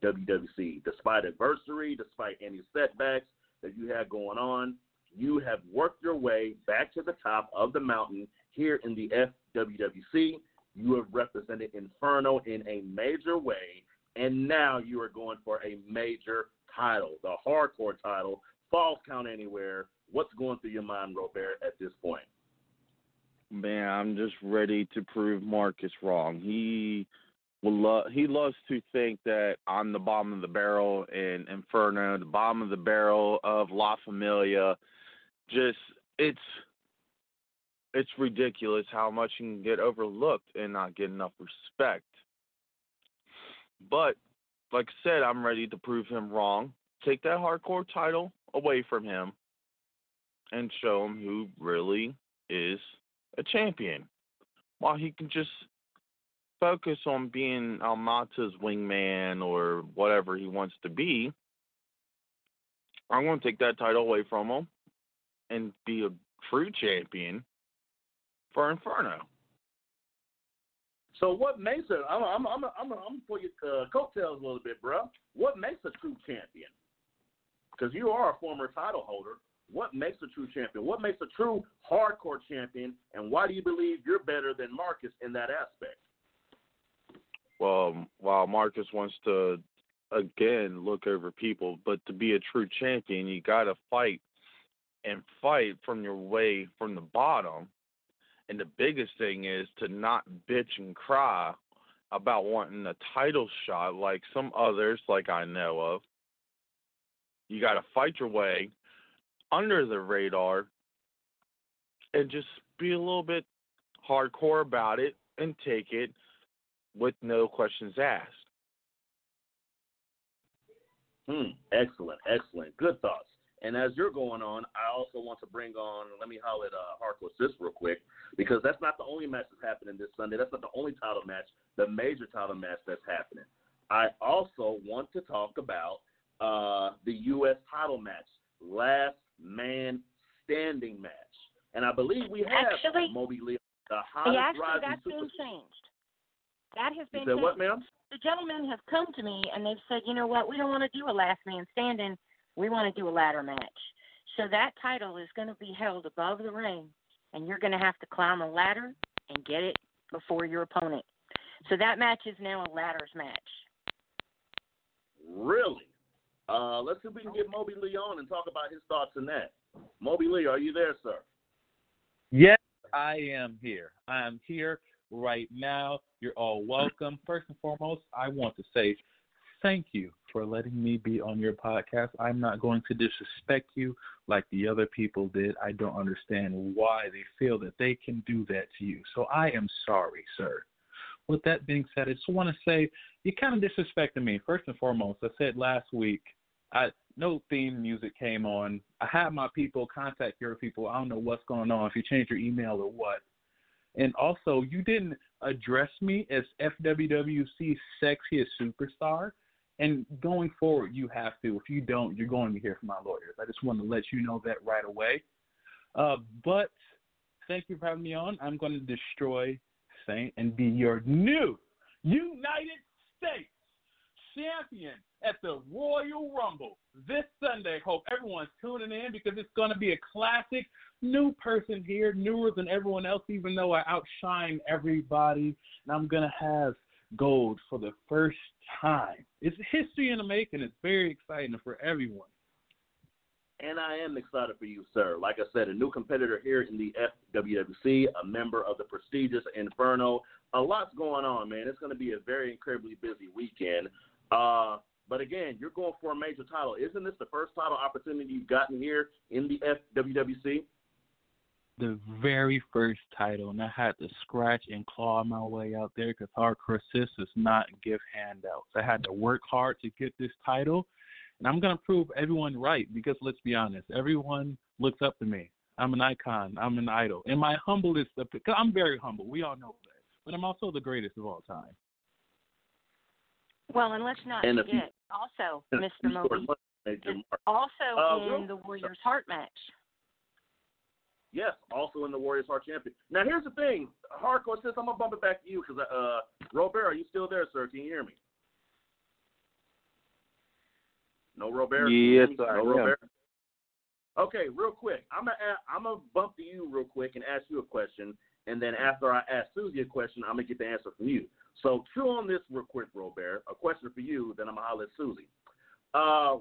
FWWC. Despite adversity, despite any setbacks that you had going on, you have worked your way back to the top of the mountain here in the FWWC. You have represented Inferno in a major way, and now you are going for a major title, the hardcore title, Falls Count Anywhere. What's going through your mind, Robert, at this point? Man, I'm just ready to prove Marcus wrong. He will he loves to think that I'm the bottom of the barrel in Inferno, the bottom of the barrel of La Familia. Just it's it's ridiculous how much he can get overlooked and not get enough respect. But like I said, I'm ready to prove him wrong. Take that hardcore title away from him and show him who really is a champion. While he can just focus on being El Mata's wingman or whatever he wants to be, I'm going to take that title away from him and be a true champion for Inferno. So what makes it? I'm I'm I'm I'm, I'm pull your uh, coattails a little bit, bro. What makes a true champion? Because you are a former title holder. What makes a true champion? What makes a true hardcore champion? And why do you believe you're better than Marcus in that aspect? Well, while Marcus wants to again look over people, but to be a true champion, you got to fight and fight from your way from the bottom. And the biggest thing is to not bitch and cry about wanting a title shot like some others, like I know of. You got to fight your way under the radar and just be a little bit hardcore about it and take it with no questions asked. Hmm. Excellent. Excellent. Good thoughts. And as you're going on, I also want to bring on, let me holler at uh, Hardcore Sis real quick, because that's not the only match that's happening this Sunday. That's not the only title match, the major title match that's happening. I also want to talk about uh, the U.S. title match, last man standing match. And I believe we have Actually- Moby Lee, the Yeah, hottest actually, rising that's super. been changed. That has You been said changed. what, ma'am? The gentlemen have come to me and they've said, you know what, we don't want to do a last man standing. We want to do a ladder match. So that title is going to be held above the ring, and you're going to have to climb a ladder and get it before your opponent. So that match is now a ladders match. Really? Uh, let's see if we can get Moby Lee on and talk about his thoughts on that. Moby Lee, are you there, sir? Yes, I am here. I am here right now. You're all welcome. First and foremost, I want to say thank you for letting me be on your podcast. I'm not going to disrespect you like the other people did. I don't understand why they feel that they can do that to you. So I am sorry, sir. With that being said, I just want to say you kind of disrespected me. First and foremost, I said last week, I no theme music came on. I had my people contact your people. I don't know what's going on. If you change your email or what. And also, you didn't address me as FWWC sexiest superstar. And going forward, you have to. If you don't, you're going to hear from my lawyers. I just want to let you know that right away. Uh, but thank you for having me on. I'm going to destroy Saint and be your new United States champion at the Royal Rumble this Sunday. Hope everyone's tuning in because it's going to be a classic. New person here, newer than everyone else, even though I outshine everybody. And I'm going to have gold for the first time. It's history in the making. It's very exciting for everyone. And I am excited for you, sir. Like I said, a new competitor here in the FWWC, a member of the prestigious Inferno. A lot's going on, man. It's going to be a very incredibly busy weekend. Uh, but again, you're going for a major title. Isn't this the first title opportunity you've gotten here in the FWWC? the very first title, and I had to scratch and claw my way out there because Hardcore Sis does not give handouts. I had to work hard to get this title, And I'm gonna prove everyone right because let's be honest, everyone looks up to me. I'm an icon. I'm an idol. In my humblest, because I'm very humble. We all know that. But I'm also the greatest of all time. Well, and let's not And if you- forget also, Mr. you Moby, money, Major Mark. also Uh, in real- the Warriors Heart match. Yes, also in the Warriors Heart Champion. Now here's the thing, hardcore Sis I'm gonna bump it back to you because uh, Robert, are you still there, sir? Can you hear me? No, Robert. Can you hear Yes, me? I no, am. Robert. Okay, real quick. I'm gonna a- I'm gonna bump to you real quick and ask you a question, and then after I ask Susie a question, I'm gonna get the answer from you. So chew on this real quick, Robert. A question for you, then I'm gonna holler at Susie. Uh,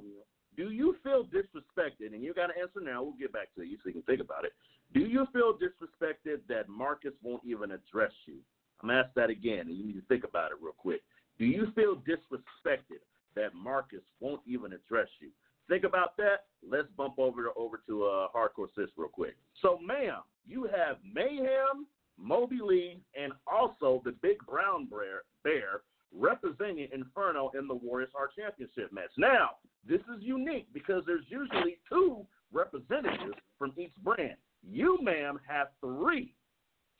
do you feel disrespected? And you got to answer now. We'll get back to you so you can think about it. Do you feel disrespected that Marcus won't even address you? I'm gonna ask that again, and you need to think about it real quick. Do you feel disrespected that Marcus won't even address you? Think about that. Let's bump over to, over to uh, Hardcore Sis real quick. So, ma'am, you have Mayhem, Moby Lee, and also the Big Brown Bear, bear representing Inferno in the Warriors Heart Championship match. Now, this is unique because there's usually two representatives from each brand. You, ma'am, have three.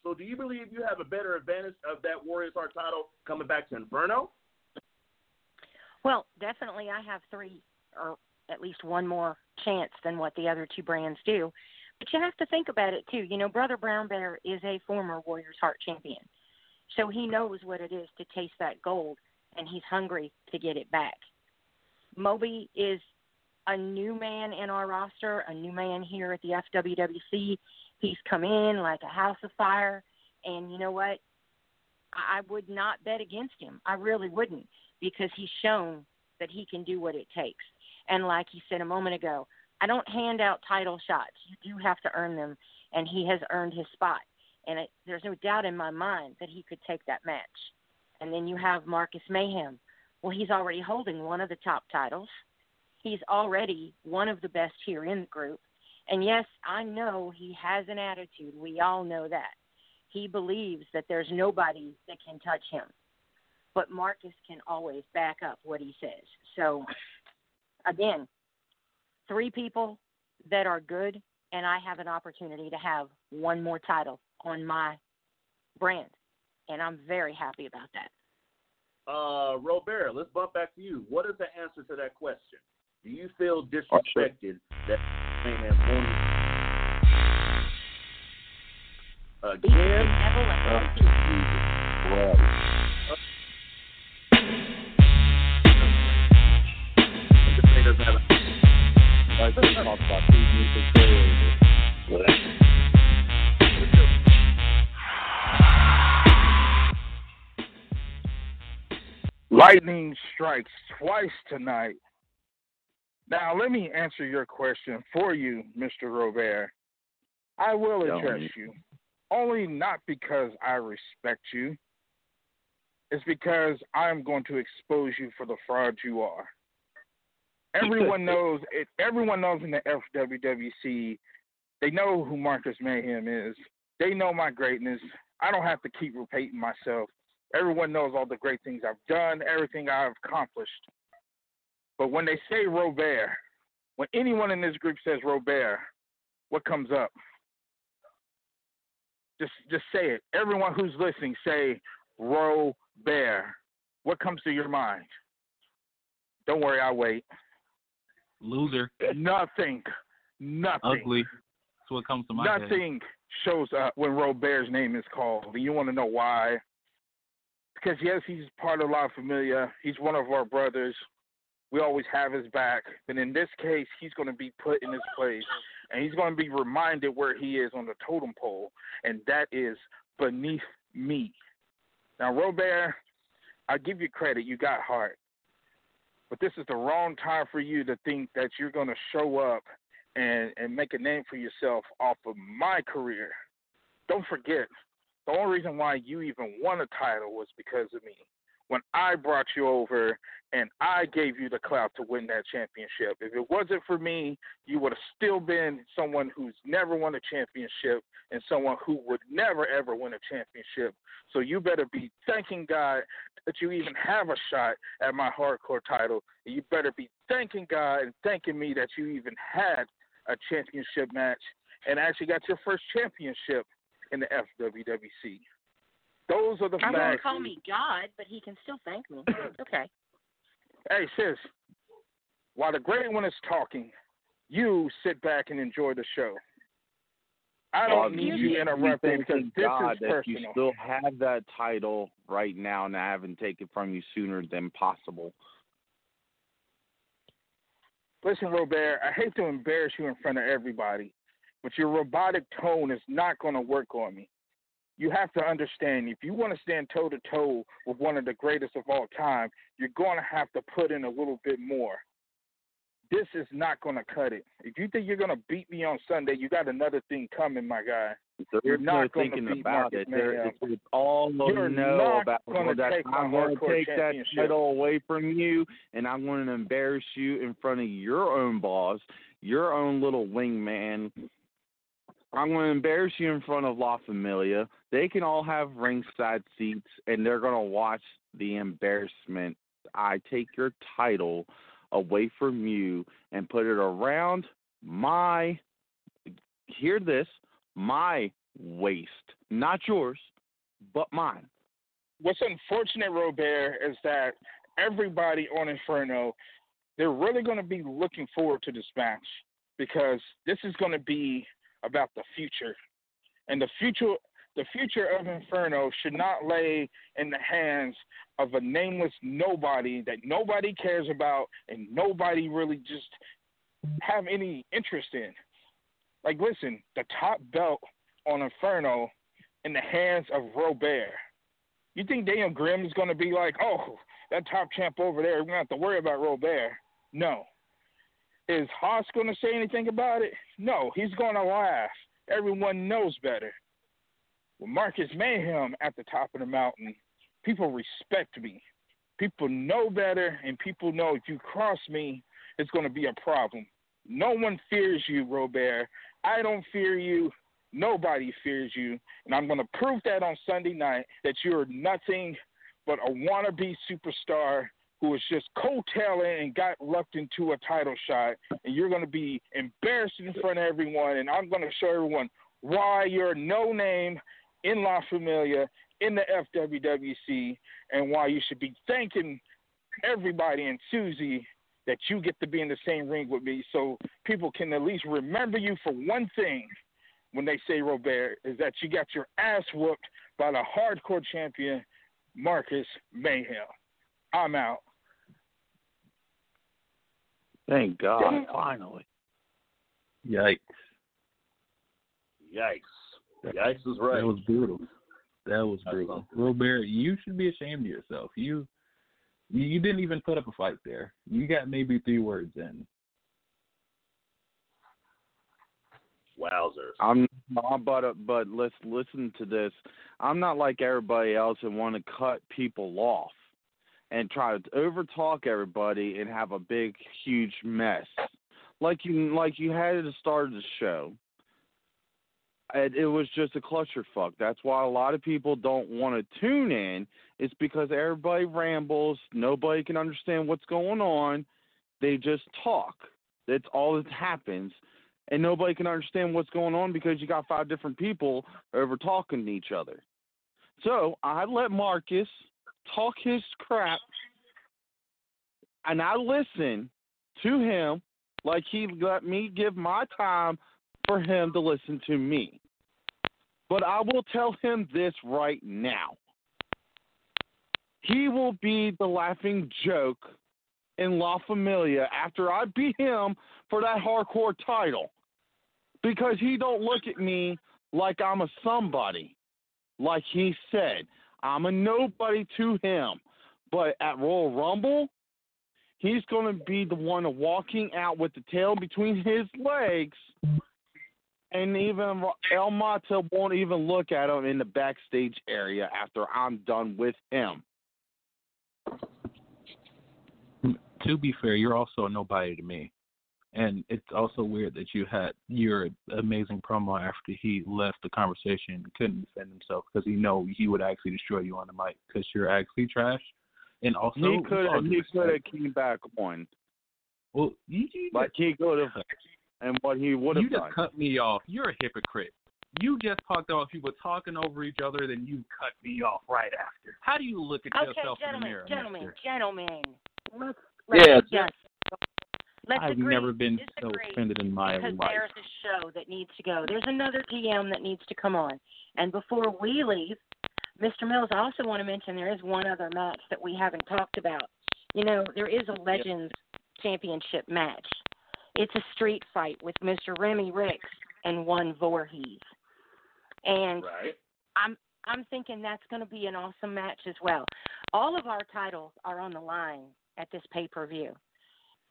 So, do you believe you have a better advantage of that Warriors Heart title coming back to Inferno? Well, definitely I have three or at least one more chance than what the other two brands do. But you have to think about it too. You know, Brother Brown Bear is a former Warriors Heart champion. So he knows what it is to taste that gold and he's hungry to get it back. Moby is a new man in our roster, a new man here at the FWWC. He's come in like a house of fire and you know what? I would not bet against him. I really wouldn't because he's shown that he can do what it takes. And like he said a moment ago, I don't hand out title shots. You do have to earn them, and he has earned his spot. And it, there's no doubt in my mind that he could take that match. And then you have Marcus Mayhem. Well, he's already holding one of the top titles. He's already one of the best here in the group. And yes, I know he has an attitude. We all know that. He believes that there's nobody that can touch him. But Marcus can always back up what he says. So, again, three people that are good, and I have an opportunity to have one more title on my brand. And I'm very happy about that. Uh, Robert, let's bump back to you. What is the answer to that question? Do you feel disrespected that Mayhem won't again? [laughs] Like we talked about music Lightning strikes twice tonight. Now, let me answer your question for you, Mr. Robert. I will address you, only not because I respect you. It's because I'm going to expose you for the fraud you are. Everyone [laughs] knows it. Everyone knows in the FWWC, they know who Marcus Mayhem is. They know my greatness. I don't have to keep repeating myself. Everyone knows all the great things I've done, everything I've accomplished. But when they say Robert, when anyone in this group says Robert, what comes up? Just just say it. Everyone who's listening, say Robert. What comes to your mind? Don't worry, I'll wait. Loser. Nothing. Nothing. Ugly. That's what comes to my head. Nothing shows up when Robert's name is called. And you want to know why? Because, yes, he's part of La Familia. He's one of our brothers. We always have his back. But in this case, he's going to be put in his place. And he's going to be reminded where he is on the totem pole. And that is beneath me. Now, Robert, I give you credit. You got heart. But this is the wrong time for you to think that you're going to show up and, and make a name for yourself off of my career. Don't forget, the only reason why you even won a title was because of me. When I brought you over and I gave you the clout to win that championship. If it wasn't for me, you would have still been someone who's never won a championship and someone who would never ever win a championship. So you better be thanking God that you even have a shot at my hardcore title. And you better be thanking God and thanking me that you even had a championship match and actually got your first championship in the FWWC. Those are the I won't facts. call me God, but he can still thank me. [coughs] Okay. Hey, sis, while the great one is talking, you sit back and enjoy the show. I don't need you interrupting because Thank this God is that personal. you still have that title right now, and I haven't taken it from you sooner than possible. Listen, Robert, I hate to embarrass you in front of everybody, but your robotic tone is not going to work on me. You have to understand, if you want to stand toe to toe with one of the greatest of all time, you're going to have to put in a little bit more. This is not going to cut it. If you think you're going to beat me on Sunday, you got another thing coming, my guy. So You're not gonna thinking beat about Marcus it. Mayhem. it's, all You're know not about gonna that take I'm going to take that title away from you, and I'm going to embarrass you in front of your own boss, your own little wingman. I'm going to embarrass you in front of La Familia. They can all have ringside seats, and they're going to watch the embarrassment. I take your title away from you and put it around my, hear this, my waist. Not yours, but mine. What's unfortunate, Robert, is that everybody on Inferno, they're really going to be looking forward to this match because this is going to be about the future, and the future. The future of Inferno should not lay in the hands of a nameless nobody that nobody cares about and nobody really just have any interest in. Like, listen, the top belt on Inferno in the hands of Robert. You think Daniel Grimm is to be like, oh, that top champ over there, we're to have to worry about Robert? No. Is Hoss going to say anything about it? No, he's going to laugh. Everyone knows better. With Marcus Mayhem at the top of the mountain, people respect me. People know better, and people know if you cross me, it's going to be a problem. No one fears you, Robert. I don't fear you. Nobody fears you. And I'm going to prove that on Sunday night that you're nothing but a wannabe superstar who was just coattailing and got lucked into a title shot. And you're going to be embarrassed in front of everyone. And I'm going to show everyone why you're no name in La Familia, in the FWWC, and why you should be thanking everybody and Susie that you get to be in the same ring with me so people can at least remember you for one thing when they say Robert is that you got your ass whooped by the hardcore champion Marcus Mayhem. I'm out. Thank God, finally. Yikes. Yikes. Yikes is right. That was brutal. That was brutal. Robert, you should be ashamed of yourself. You you you didn't even put up a fight there. You got maybe three words in. Wowzers. I'm but but let's listen to this. I'm not like everybody else and want to cut people off and try to overtalk everybody and have a big huge mess like you like you had at the start of the show. It, it was just a clusterfuck. That's why a lot of people don't want to tune in. It's because everybody rambles. Nobody can understand what's going on. They just talk. That's all that happens and nobody can understand what's going on because you got five different people over talking to each other. So I let Marcus talk his crap, and I listen to him like he let me give my time for him to listen to me. But I will tell him this right now. He will be the laughing joke in La Familia after I beat him for that hardcore title because he don't look at me like I'm a somebody. Like he said, I'm a nobody to him. But at Royal Rumble, he's going to be the one walking out with the tail between his legs, and even El Mata won't even look at him in the backstage area after I'm done with him. To be fair, you're also a nobody to me. And it's also weird that you had your amazing promo after he left the conversation and couldn't defend himself because he know he would actually destroy you on the mic because you're actually trash. And also, he could have he could have came back on. Well, you, you Like he could have, and what he would have you just done. cut me off. You're a hypocrite. You just talked about people talking over each other, then you cut me off right after. How do you look at Okay, yourself in the gentlemen, mirror, gentlemen, mister? gentlemen. Let's, let's Yeah, just let's I've agree never been so offended in my because life. there's a show that needs to go. There's another GM that needs to come on. And before we leave, Mr. Mills, I also want to mention there is one other match that we haven't talked about. You know, there is a Legends Championship match. It's a street fight with Mr. Remy Ricks and one Voorhees. And I'm I'm thinking that's going to be an awesome match as well. All of our titles are on the line at this pay per view,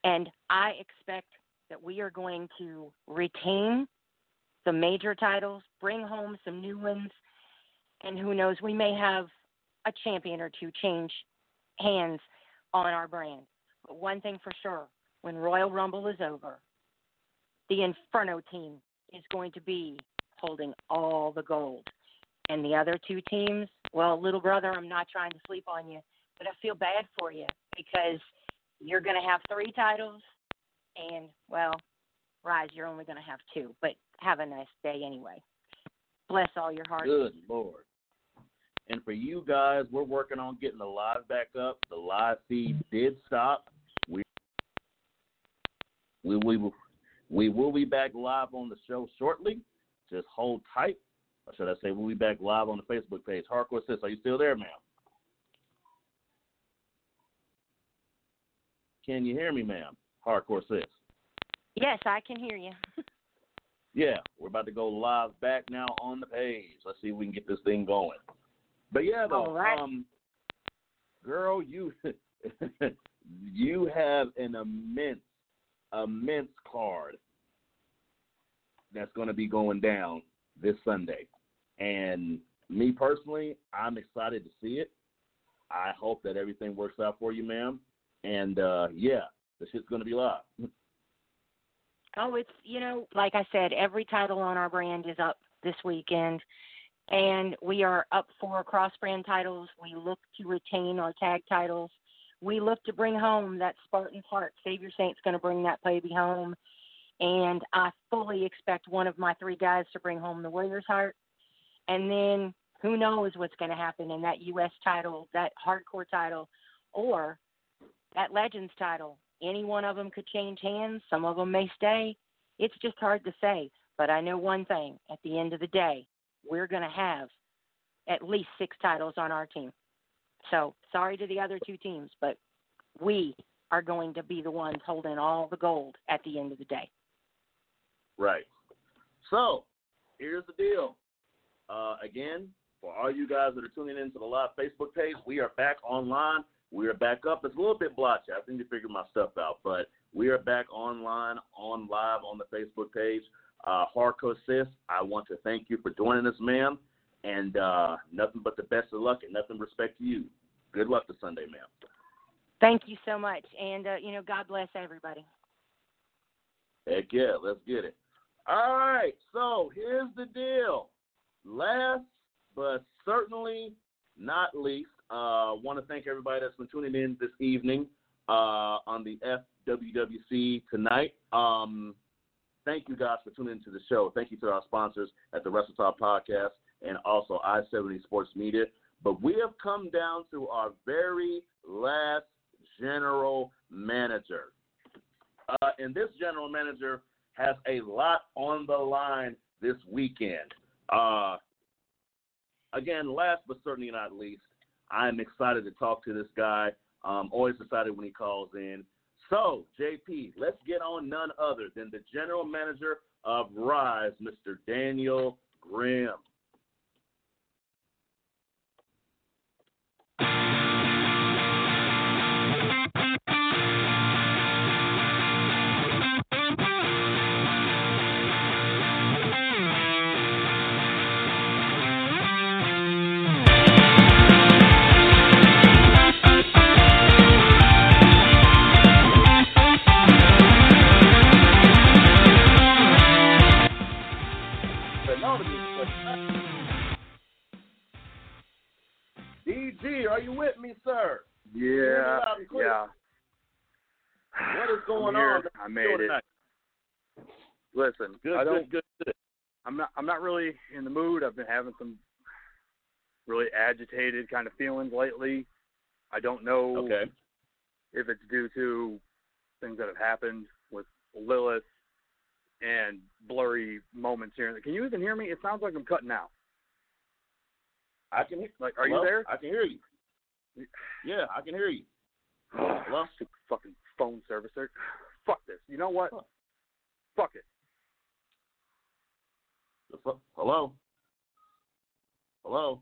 and I expect that we are going to retain the major titles, bring home some new ones, and who knows, we may have a champion or two change hands on our brand. But one thing for sure, when Royal Rumble is over, the Inferno team is going to be holding all the gold. And the other two teams, well, little brother, I'm not trying to sleep on you, but I feel bad for you because you're going to have three titles, and, well, Rise, you're only going to have two. But have a nice day anyway. Bless all your hearts. Good Lord. And for you guys, we're working on getting the live back up. The live feed did stop. We we we will, we will be back live on the show shortly. Just hold tight. Or should I say we'll be back live on the Facebook page. Hardcore Sis, are you still there, ma'am? Can you hear me, ma'am? Hardcore Sis. Yes, I can hear you. [laughs] Yeah, we're about to go live back now on the page. Let's see if we can get this thing going. But yeah, though, right. um, girl, you [laughs] you have an immense, immense card that's going to be going down this Sunday, and me personally, I'm excited to see it. I hope that everything works out for you, ma'am. And uh yeah, the shit's to be live. Oh, it's you know, like I said, every title on our brand is up this weekend, and we are up for cross brand titles. We look to retain our tag titles. We look to bring home that Spartan heart. Savior Saint's going to bring that baby home, and I fully expect one of my three guys to bring home the Warriors heart. And then who knows what's going to happen in that U.S. title, that hardcore title, or that Legends title. Any one of them could change hands. Some of them may stay. It's just hard to say. But I know one thing at the end of the day, we're going to have at least six titles on our team. So sorry to the other two teams, but we are going to be the ones holding all the gold at the end of the day. Right. So here's the deal. Uh, again, for all you guys that are tuning into the live Facebook page, we are back online. We are back up. It's a little bit blotchy. I need to figure my stuff out, but we are back online, on live on the Facebook page. Uh, Hardcore Sis, I want to thank you for joining us, ma'am. And uh, nothing but the best of luck and nothing respect to you. Good luck to Sunday, ma'am. Thank you so much. And, uh, you know, God bless everybody. Heck yeah, let's get it. All right, so here's the deal. Last but certainly not least, uh, want to thank everybody that's been tuning in this evening uh, on the FWWC tonight. Um, thank you guys for tuning into the show. Thank you to our sponsors at the Wrestle Podcast and also I 70 Sports Media. But we have come down to our very last general manager. Uh, and this general manager has a lot on the line this weekend. Uh, again, last but certainly not least, I'm excited to talk to this guy. Um, always excited when he calls in. So, JP, let's get on none other than the general manager of Rise, Mr. Daniel Grimm. DG, are you with me, sir? Yeah, loud and clear. yeah. What is going here. on? I made it. Listen, Good, I don't. good, good, good. I'm not. I'm not really in the mood. I've been having some really agitated kind of feelings lately. I don't know Okay. if it's due to things that have happened with Lilith and blurry moments here. Can you even hear me? It sounds like I'm cutting out. I can hear. Like, are Hello? you there? I can hear you. Yeah, I can hear you. [sighs] Hello? Stupid fucking phone service. There. Fuck this. You know what? Fuck it. The Hello. Hello.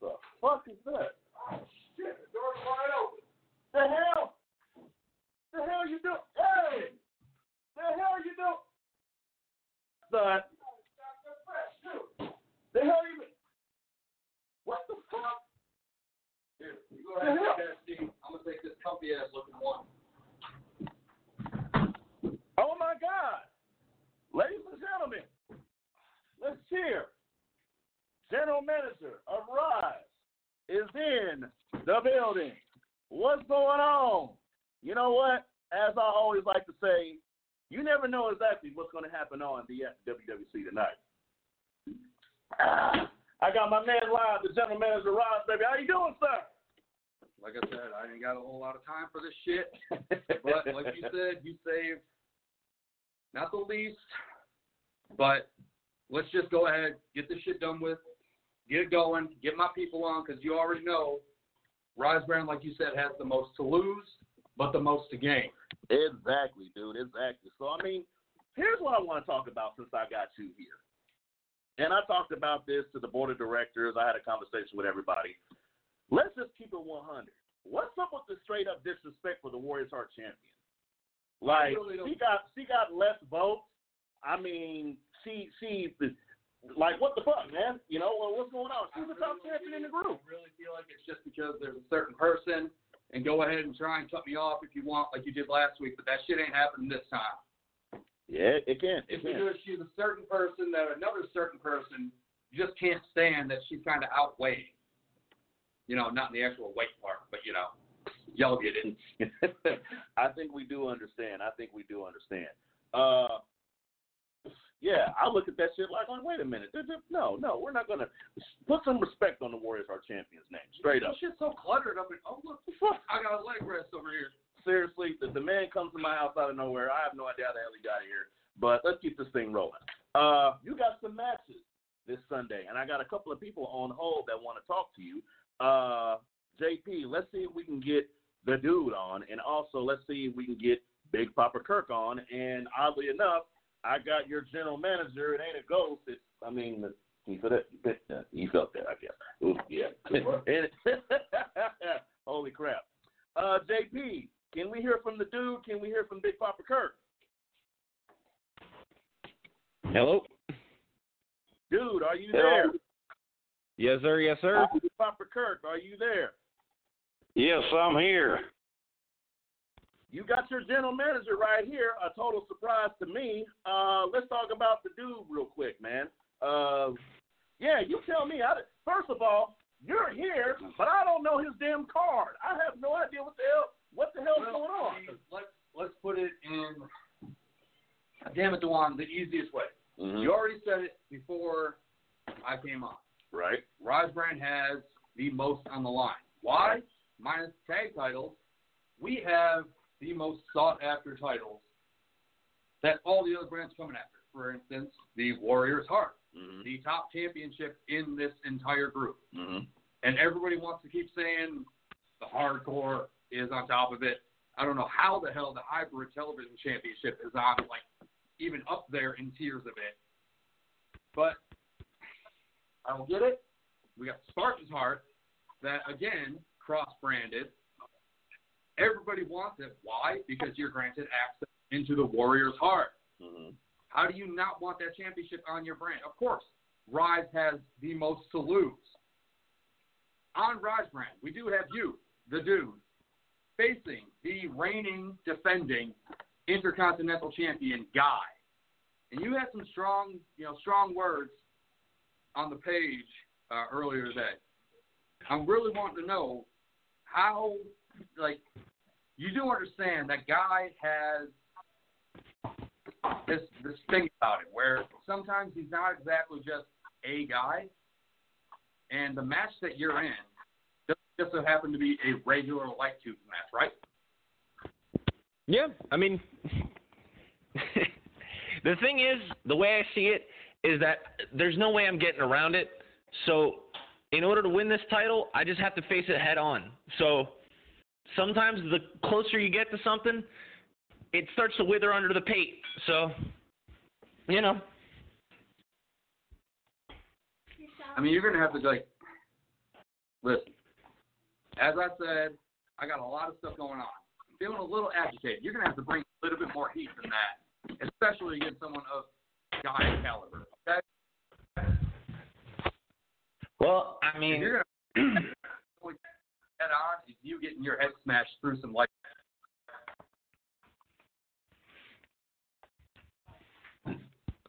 The fuck is that? Oh, shit, the door's wide open. The hell? The hell you do? Hey! The hell you do? Son. The hell you? Here, you go ahead and. I'm gonna take this comfy ass looking one. Oh my God! Ladies and gentlemen, let's cheer. General Manager of Rise is in the building. What's going on? You know what? As I always like to say, you never know exactly what's going to happen on the WWC tonight. Ah, I got my man live, the General Manager of Rise, baby. How you doing, sir? Like I said, I ain't got a whole lot of time for this shit. [laughs] But like you said, you saved not the least. But let's just go ahead, get this shit done with, get it going, get my people on, because you already know Rise Brand, like you said, has the most to lose, but the most to gain. Exactly, dude. Exactly. So, I mean, here's what I want to talk about since I got you here. And I talked about this to the board of directors. I had a conversation with everybody. Let's just keep it 100. What's up with the straight up disrespect for the Warriors Heart champion? Like really she got she got less votes. I mean, she she like what the fuck, man? You know well, what's going on? She's the top champion in the group. I really feel like it's just because there's a certain person, and go ahead and try and cut me off if you want, like you did last week, but that shit ain't happening this time. Yeah, it can. It It's can. because she's a certain person that another certain person just can't stand that she's kind of outweighed. You know, not in the actual weight part, but you know, y'all get it. [laughs] I think we do understand. I think we do understand. Uh, yeah, I look at that shit like, oh, wait a minute. No, no, we're not gonna put some respect on the Warriors Heart champion's name, straight up. This shit's so cluttered up. And, oh look, I got a leg rest over here. Seriously, the, the man comes to my house out of nowhere. I have no idea how the hell he got here, but let's keep this thing rolling. Uh, you got some matches this Sunday, and I got a couple of people on hold that want to talk to you. Uh, JP, let's see if we can get the dude on, and also let's see if we can get Big Papa Kirk on. And oddly enough, I got your general manager. It ain't a ghost. It's, I mean, he felt that. uh, He felt that, I guess. Ooh, yeah. [laughs] [laughs] Holy crap. Uh, JP, can we hear from the dude? Can we hear from Big Papa Kirk? Hello. Dude, are you Hello. there? Yes, sir. Yes, sir. Big Papa Kirk, are you there? Yes, I'm here. You got your general manager right here. A total surprise to me. Uh, let's talk about the dude real quick, man. Uh, yeah, you tell me. I, first of all, you're here, but I don't know his damn card. I have no idea what the hell what the hell's going on. Let's let's put it in. Damn it, Dewan, the easiest way. Mhm. You already said it before I came on. Right. Rise Brand has the most on the line. Why? Minus tag titles, we have the most sought after titles that all the other brands coming after. For instance, the Warriors Heart, the top championship in this entire group. Mm-hmm. And everybody wants to keep saying the hardcore is on top of it. I don't know how the hell the hybrid television championship is on like even up there in tiers of it. But I don't get it. We got Spartan's Heart that again cross branded. Everybody wants it. Why? Because you're granted access into the Warriors Heart. Mm-hmm. How do you not want that championship on your brand? Of course, Rise has the most to lose. On Rise brand, we do have you, the dude, facing the reigning, defending Intercontinental Champion guy. and you had some strong, you know, strong words on the page uh, earlier today. I'm really wanting to know how, like, you do understand that guy has this this thing about it where sometimes he's not exactly just a guy, and the match that you're in just, so happened to be a regular light tube match, right? Yeah, I mean, [laughs] the thing is, the way I see it is that there's no way I'm getting around it. So, in order to win this title, I just have to face it head on. So, sometimes the closer you get to something, it starts to wither under the pate. So, you know. I mean, you're gonna have to like listen. As I said, I got a lot of stuff going on. I'm feeling a little agitated. You're gonna have to bring a little bit more heat than that, especially against someone of guy caliber. Okay? Well, I mean, if you're gonna [clears throat] head on, is you getting your head smashed through some light.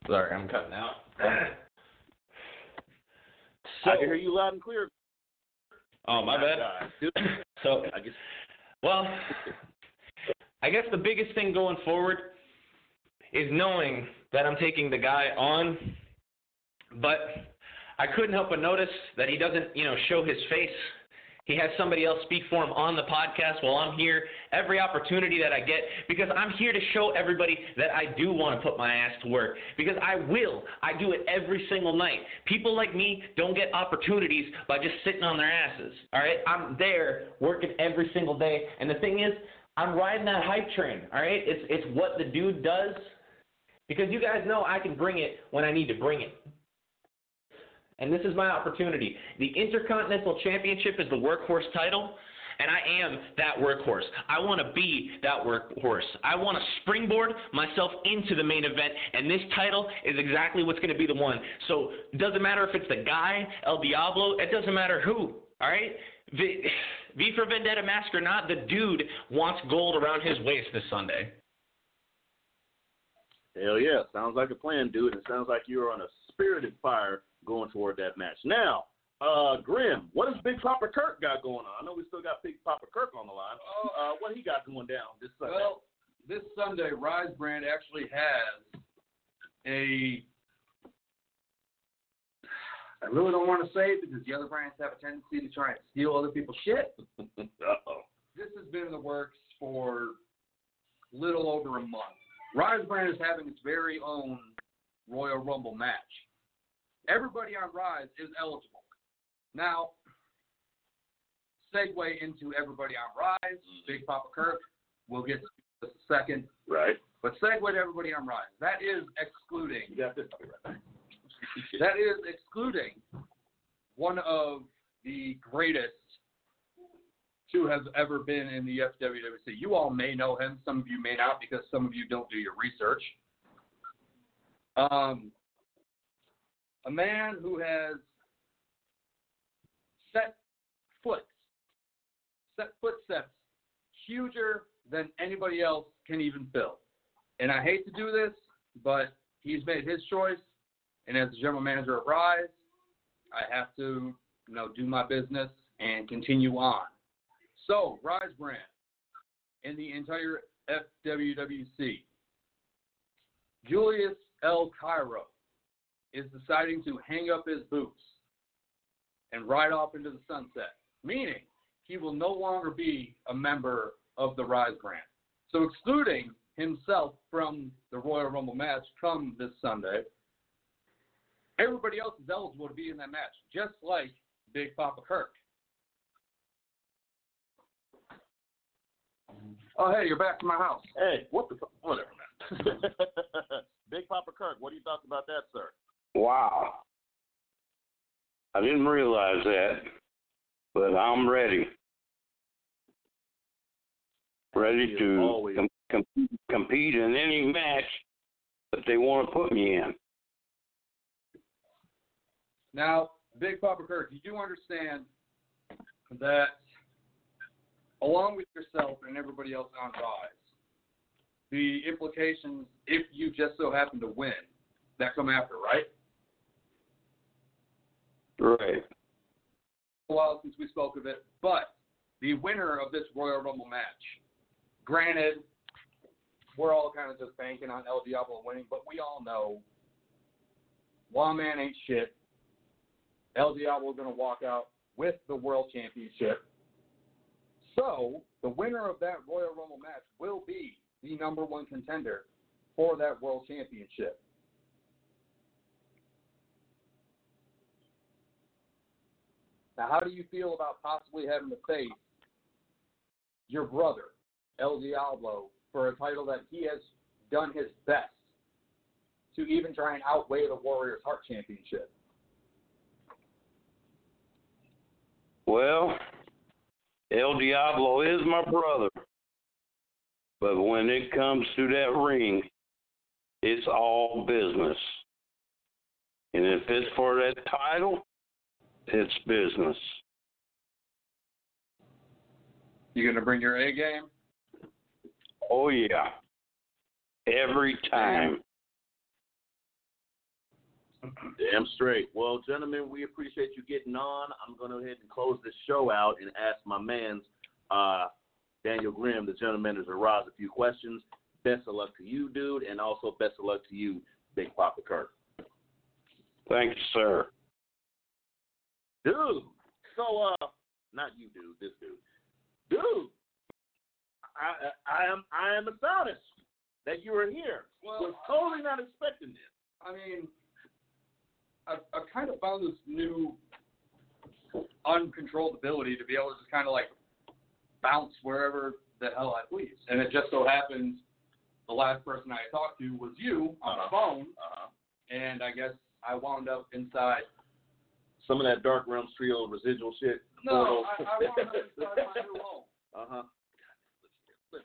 Sorry, I'm cutting out. [clears throat] I can hear you loud and clear. Oh, my bad. [coughs] So, I guess. well, I guess the biggest thing going forward is knowing that I'm taking the guy on, but I couldn't help but notice that he doesn't, you know, show his face. He has somebody else speak for him on the podcast while I'm here every opportunity that I get because I'm here to show everybody that I do want to put my ass to work because I will. I do it every single night. People like me don't get opportunities by just sitting on their asses. All right? I'm there working every single day. And the thing is, I'm riding that hype train. All right? It's it's what the dude does because you guys know I can bring it when I need to bring it. And this is my opportunity. The Intercontinental Championship is the workhorse title, and I am that workhorse. I want to be that workhorse. I want to springboard myself into the main event, and this title is exactly what's going to be the one. So it doesn't matter if it's the guy, El Diablo, it doesn't matter who, all right? V, v for Vendetta mask or not, the dude wants gold around his waist this Sunday. Hell yeah, sounds like a plan, dude. It sounds like you're on a spirited fire going toward that match. Now, uh, Grimm, what does Big Papa Kirk got going on? I know we still got Big Papa Kirk on the line. Uh, what he got going down this Sunday? Well, this Sunday, Rise Brand actually has a. I really don't want to say it because the other brands have a tendency to try and steal other people's shit. [laughs] Uh-oh. This has been in the works for little over a month. Rise Brand is having its very own Royal Rumble match. Everybody on Rise is eligible. Now, segue into everybody on Rise, Big Papa Kirk. We'll get to this in a second. Right. But segue to everybody on Rise. That is excluding. You got this. I'll be right. [laughs] That is excluding one of the greatest to have ever been in the FWWC. You all may know him. Some of you may not because some of you don't do your research. Um, a man who has set foot, set footsteps huger than anybody else can even fill. And I hate to do this, but he's made his choice. And as the general manager of Rise, I have to, you know, do my business and continue on. So, Rise Brand in the entire FWWC, Julius L. Cairo is deciding to hang up his boots and ride off into the sunset, meaning he will no longer be a member of the Rise brand. So, excluding himself from the Royal Rumble match come this Sunday, everybody else is eligible to be in that match, just like Big Papa Kirk. Oh, hey, you're back to my house. Hey, what the fuck? Whatever, man. [laughs] [laughs] Big Papa Kirk, what do you thought about that, sir? Wow. I didn't realize that, but I'm ready. Ready to com- com- compete in any match that they want to put me in. Now, Big Papa Kirk, you do understand that along with yourself and everybody else on Rise, the implications if you just so happen to win that come after, right? Right. A while since we spoke of it, but the winner of this Royal Rumble match, granted, we're all kind of just banking on El Diablo winning, but we all know One Man ain't shit. El Diablo is going to walk out with the World Championship. So, the winner of that Royal Rumble match will be the number one contender for that World Championship. Now, how do you feel about possibly having to face your brother, El Diablo, for a title that he has done his best to even try and outweigh the Warriors Heart Championship? Well, El Diablo is my brother. But when it comes to that ring, it's all business. And if it's for that title, it's business. You gonna bring your A game? Oh yeah. Every time. Damn straight. Well, gentlemen, we appreciate you getting on. I'm going to go ahead and close this show out and ask my man's uh, Daniel Grimm, the gentleman, manager of Rise, a few questions. Best of luck to you, dude, and also best of luck to you, Big Papa Kirk. Thank you, sir. Dude, so uh, not you, dude, this dude, dude. I I I am I am astonished that you are here. Well, Was totally not expecting this. I mean, I've, I've kind of found this new uncontrolled ability to be able to just kind of like bounce wherever the hell I please. And it just so happens the last person I talked to was you on the phone, and I guess I wound up inside. Some of that Dark Realms trio residual shit. No, I, I up inside my new home. Uh huh.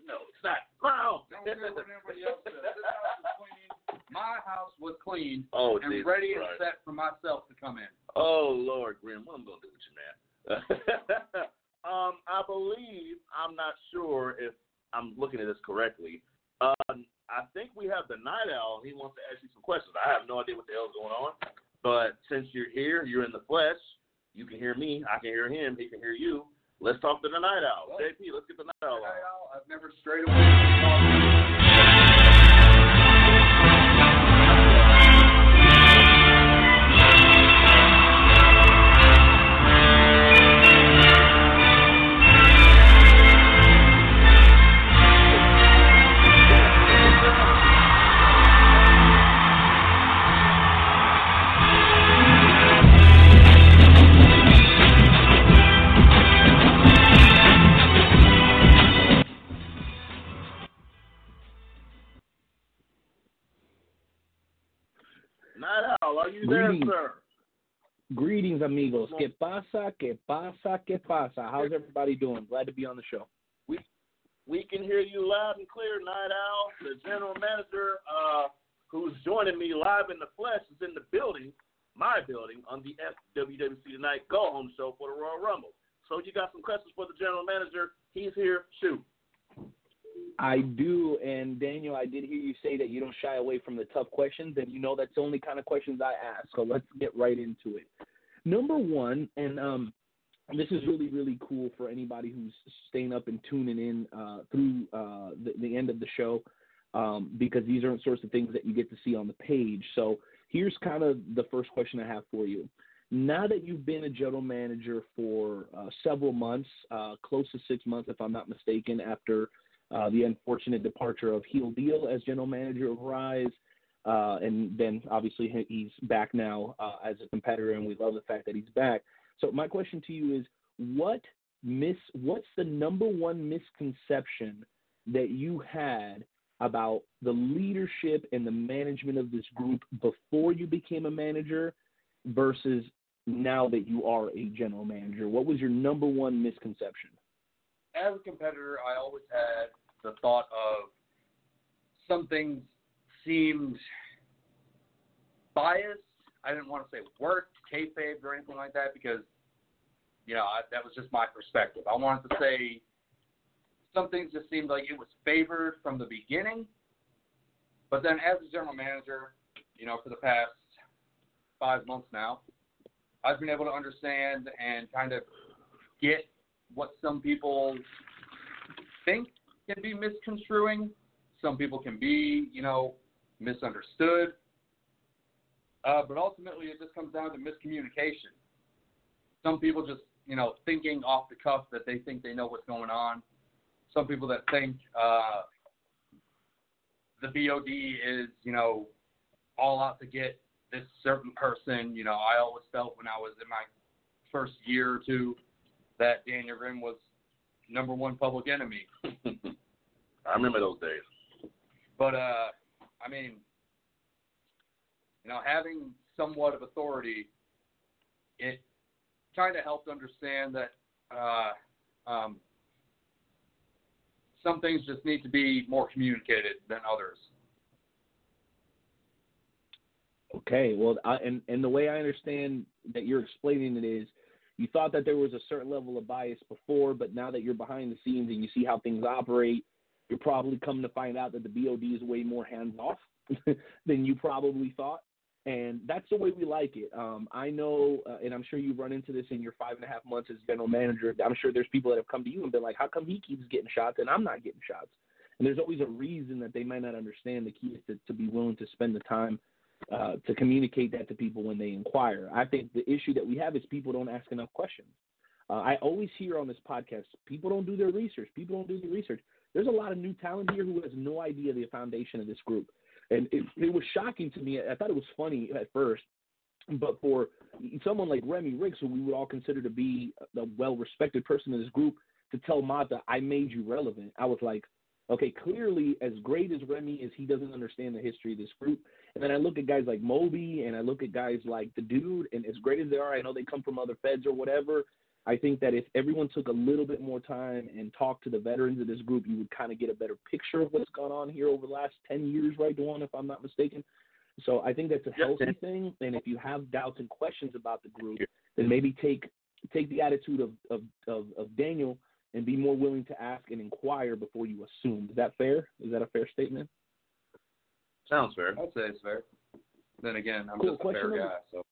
No, it's not. No. Don't care what anybody else says. This house is clean. My house was clean Oh, and Jesus ready and set for myself to come in. Oh Lord, Grimm, what I'm gonna do with you, man? [laughs] um, I believe I'm not sure if I'm looking at this correctly. Um, I think we have the Night Owl. He wants to ask you some questions. I have no idea what the hell's going on, but since you're here, you're in the flesh. You can hear me. I can hear him. He can hear you. Let's talk to the Night Owl. JP, let's get the Night Owl. on. I've never strayed away are you there, Greetings. sir? Greetings, amigos. ¿Qué pasa? ¿Qué pasa? ¿Qué pasa? How's everybody doing? Glad to be on the show. We we can hear you loud and clear, Night Owl. The general manager, uh, who's joining me live in the flesh, is in the building, my building, on the FWWC Tonight Go Home Show for the Royal Rumble. So you got some questions for the general manager. He's here. Shoot. I do, and Daniel, I did hear you say that you don't shy away from the tough questions, and you know that's the only kind of questions I ask. So let's get right into it. Number one, and um, this is really really cool for anybody who's staying up and tuning in uh, through uh, the, the end of the show, um, because these aren't sorts of things that you get to see on the page. So here's kind of the first question I have for you. Now that you've been a general manager for uh, several months, uh, close to six months, if I'm not mistaken, after uh, the unfortunate departure of Heel Deal as general manager of Rise. Uh, and then obviously he's back now uh, as a competitor, and we love the fact that he's back. So my question to you is, what miss? What's the number one misconception that you had about the leadership and the management of this group before you became a manager versus now that you are a general manager? What was your number one misconception? as a competitor, I always had the thought of some things seemed biased. I didn't want to say worked, kayfabe, or anything like that because, you know, I, that was just my perspective. I wanted to say some things just seemed like it was favored from the beginning. But then, as a general manager, you know, for the past five months now, I've been able to understand and kind of get what some people think can be misconstruing. Some people can be, you know, misunderstood. Uh, but ultimately, it just comes down to miscommunication. Some people just, you know, thinking off the cuff that they think they know what's going on. Some people that think uh, the BOD is, you know, all out to get this certain person. You know, I always felt when I was in my first year or two that Daniel Grimm was number one public enemy. [laughs] I remember those days. But uh, I mean, you know, having somewhat of authority, it kind of helped understand that uh, um, some things just need to be more communicated than others. Okay, well, I, and and the way I understand that you're explaining it is, you thought that there was a certain level of bias before, but now that you're behind the scenes and you see how things operate, you're probably coming to find out that the BOD is way more hands off [laughs] than you probably thought, and that's the way we like it. Um, I know, uh, and I'm sure you've run into this in your five and a half months as general manager. I'm sure there's people that have come to you and been like, "How come he keeps getting shots and I'm not getting shots?" And there's always a reason that they might not understand. The key is to, to be willing to spend the time uh, to communicate that to people when they inquire. I think the issue that we have is people don't ask enough questions. Uh, I always hear on this podcast, people don't do their research. People don't do their research. There's a lot of new talent here who has no idea the foundation of this group. And it, it was shocking to me. I thought it was funny at first, but for someone like Remy Riggs, who we would all consider to be a well respected person in this group, to tell Mata, I made you relevant, I was like, okay, clearly, as great as Remy is, he doesn't understand the history of this group. And then I look at guys like Moby and I look at guys like the dude, and as great as they are, I know they come from other feds or whatever. I think that if everyone took a little bit more time and talked to the veterans of this group, you would kind of get a better picture of what's gone on here over the last 10 years, right, Dewan, if I'm not mistaken. So I think that's a healthy thing. And if you have doubts and questions about the group, then maybe take take the attitude of, of, of, of Daniel and be more willing to ask and inquire before you assume. Is that fair? Is that a fair statement? Sounds fair. I'd say it's fair. Then again, I'm Cool. just a Question fair number- guy, so.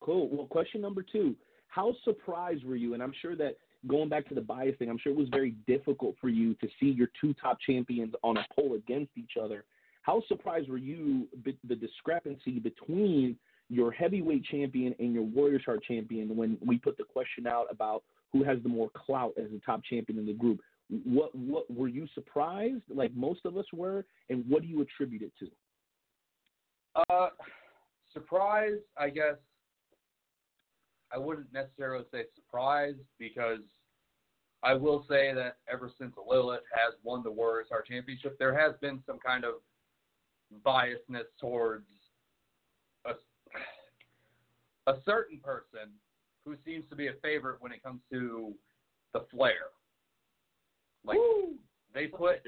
Cool. Well, question number two: How surprised were you? And I'm sure that going back to the bias thing, I'm sure it was very difficult for you to see your two top champions on a poll against each other. How surprised were you the discrepancy between your heavyweight champion and your Warriors Heart champion when we put the question out about who has the more clout as the top champion in the group? What what were you surprised, like most of us were, and what do you attribute it to? Uh, surprised, I guess. I wouldn't necessarily say surprised because I will say that ever since Lilith has won the Warriors Heart Championship, there has been some kind of biasness towards a, a certain person who seems to be a favorite when it comes to the flair. Like they put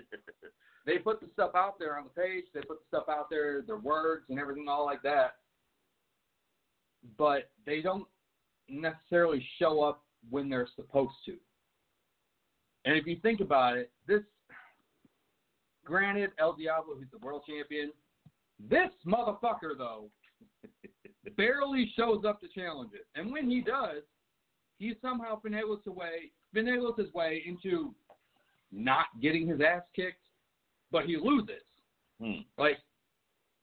they put the stuff out there on the page, they put the stuff out there, their words and everything all like that. But they don't necessarily show up when they're supposed to. And if you think about it, this granted El Diablo, who's the world champion, this motherfucker though barely shows up to challenges. And when he does, he somehow finagles his way finagles his way into not getting his ass kicked, but he loses. Hmm. Like,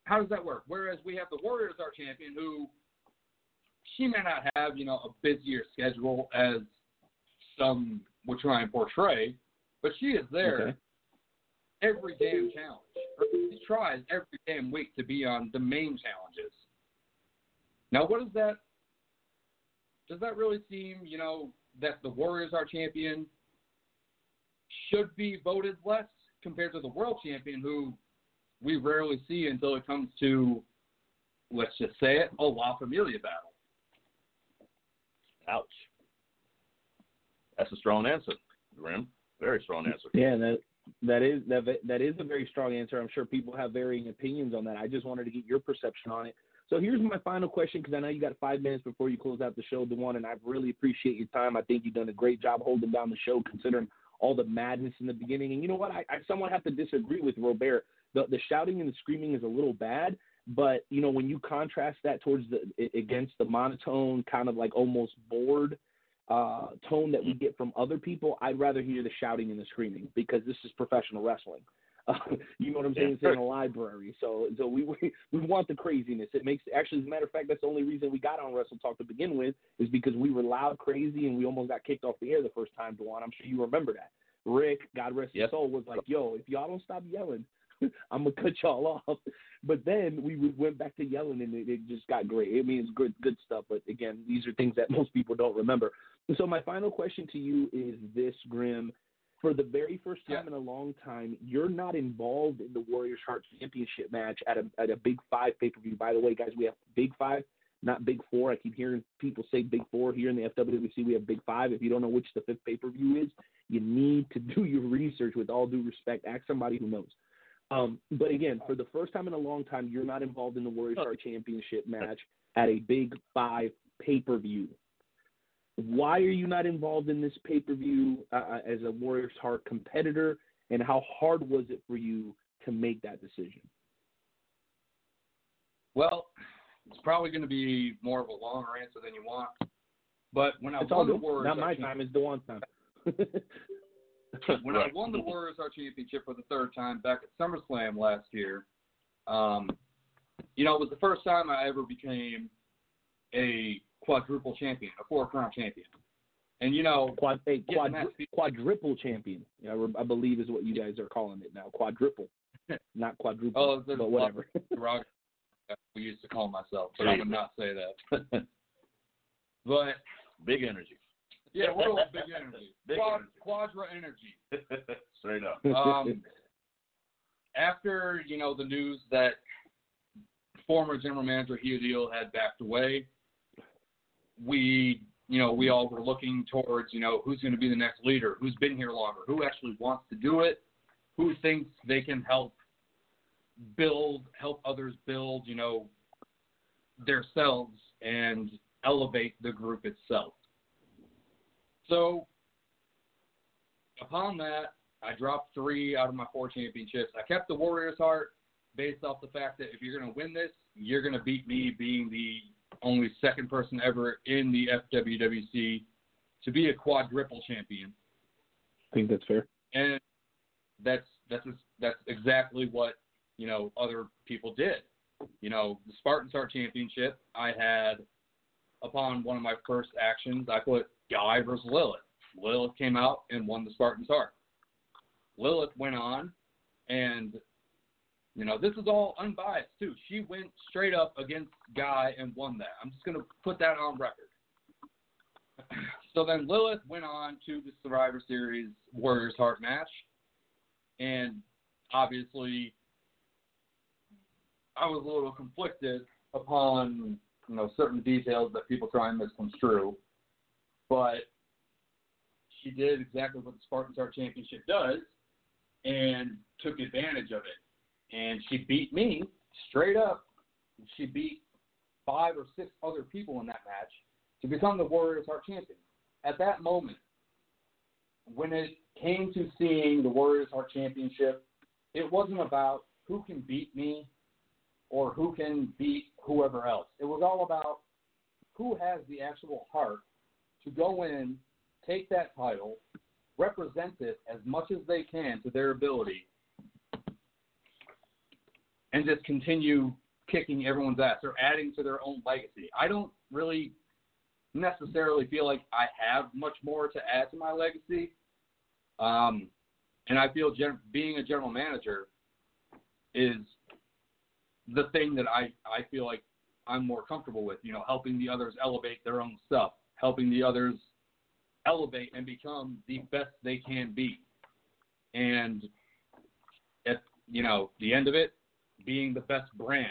how does that work? Whereas we have the Warriors Heart champion, who she may not have, you know, a busier schedule as some would try and portray, but she is there Okay. every damn challenge. She tries every damn week to be on the main challenges. Now, what does that? Does that really seem, you know, that the Warriors Heart champion, should be voted less compared to the world champion, who we rarely see until it comes to, let's just say it, a La Familia battle. Ouch. That's a strong answer, Grimm. Very strong answer. Yeah, that that is that that is a very strong answer. I'm sure people have varying opinions on that. I just wanted to get your perception on it. So here's my final question because I know you got five minutes before you close out the show, Dewan, and I really appreciate your time. I think you've done a great job holding down the show considering all the madness in the beginning. And you know what? I, I somewhat have to disagree with Robert. The the shouting and the screaming is a little bad, but you know when you contrast that towards the against the monotone, kind of like almost bored uh, tone that we get from other people, I'd rather hear the shouting and the screaming because this is professional wrestling. Uh, [laughs] you know what I'm saying? It's in a library, so so we we we want the craziness. It makes actually, as a matter of fact, that's the only reason we got on Wrestle Talk to begin with is because we were loud, crazy, and we almost got kicked off the air the first time. Dewan, I'm sure you remember that. Rick, God rest his soul, was like, "Yo, if y'all don't stop yelling, [laughs] I'm gonna cut y'all off." [laughs] But then we went back to yelling, and it, it just got great. I mean, it's good, good stuff. But again, these are things that most people don't remember. So my final question to you is this, Grimm for the very first time in a long time, you're not involved in the Warriors Heart Championship match at a at a Big Five pay per view. By the way, guys, we have Big Five, not Big Four. I keep hearing people say Big Four here in the FWC. We have Big Five. If you don't know which the fifth pay per view is, you need to [laughs] do your research. With all due respect, ask somebody who knows. Um, but again, for the first time in a long time, you're not involved in the Warriors Heart Championship match at a Big Five pay per view. Why are you not involved in this pay per view uh, as a Warriors Heart competitor? And how hard was it for you to make that decision? Well, it's probably going to be more of a longer answer than you want. But when I it's won all the good. Warriors, Not my Heart time. It's Dewan's time. [laughs] when I won the Warriors Heart Championship for the third time back at SummerSlam last year, um, you know, it was the first time I ever became a quadruple champion, a four crown champion. And you know, Quad, a getting quad, quadruple champion, yeah, I believe is what you guys are calling it now. Quadruple, [laughs] not quadruple, Oh, but whatever. derogatory we used to call myself, but I would not say that. [laughs] but Big energy. yeah, we're all big [laughs] energy. Big Quad, energy. Quadra energy. Straight up. Um, after you know the news that former general manager Heel Deal had backed away, we you know we all were looking towards you know who's going to be the next leader, who's been here longer, who actually wants to do it, who thinks they can help build, help others build, you know, themselves and elevate the group itself. So upon that, I dropped three out of my four championships. I kept the Warriors heart based off the fact that if you're going to win this, you're going to beat me being the only second person ever in the FWWC to be a quadruple champion. I think that's fair. And that's that's that's exactly what you know other people did. You know, the Spartans Heart Championship, I had upon one of my first actions, I put Guy versus Lilith. Lilith came out and won the Spartans Heart. Lilith went on, and you know this is all unbiased too. She went straight up against Guy and won that. I'm just gonna put that on record. So then Lilith went on to the Survivor Series Warriors Heart match, and obviously I was a little conflicted upon you know certain details that people try and misconstrue, but she did exactly what the Spartans Heart Championship does, and took advantage of it, and she beat me straight up. She beat five or six other people in that match to become the Warriors Heart Champion. At that moment, when it came to seeing the Warriors Heart Championship, it wasn't about who can beat me or who can beat whoever else. It was all about who has the actual heart to go in, take that title, represent it as much as they can to their ability, and just continue kicking everyone's ass or adding to their own legacy. I don't really necessarily feel like I have much more to add to my legacy. Um, and I feel gen- being a general manager is the thing that I, I feel like I'm more comfortable with, you know, helping the others elevate their own stuff, helping the others elevate and become the best they can be. And at, you know, the end of it, being the best brand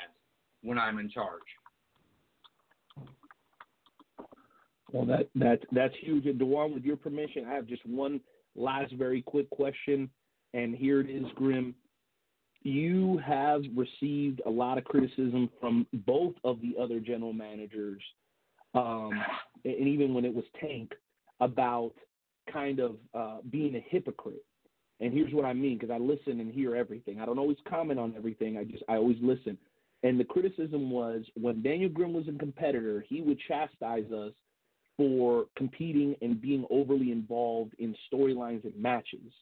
when I'm in charge. Well, that that that's huge. And Dewan, with your permission, I have just one last very quick question, and here it is, Grimm. You have received a lot of criticism from both of the other general managers, um, and even when it was Tank, about kind of uh, being a hypocrite. And here's what I mean, because I listen and hear everything. I don't always comment on everything. I just I always listen. And the criticism was when Daniel Grimm was a competitor, he would chastise us for competing and being overly involved in storylines and matches.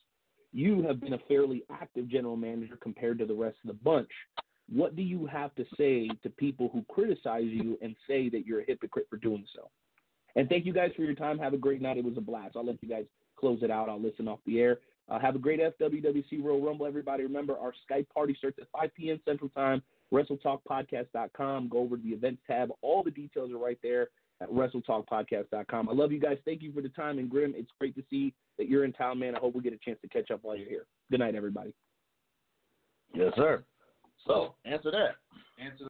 You have been a fairly active general manager compared to the rest of the bunch. What do you have to say to people who criticize you and say that you're a hypocrite for doing so? And thank you guys for your time. Have a great night. It was a blast. I'll let you guys close it out. I'll listen off the air. Uh, have a great FWWC Royal Rumble, everybody. Remember, our Skype party starts at 5 p.m. Central Time. WrestleTalkPodcast.com. Go over to the events tab. All the details are right there at WrestleTalkPodcast.com. I love you guys. Thank you for the time. And Grimm, it's great to see that you're in town, man. I hope we get a chance to catch up while you're here. Good night, everybody. Yes, sir. So, answer that. Answer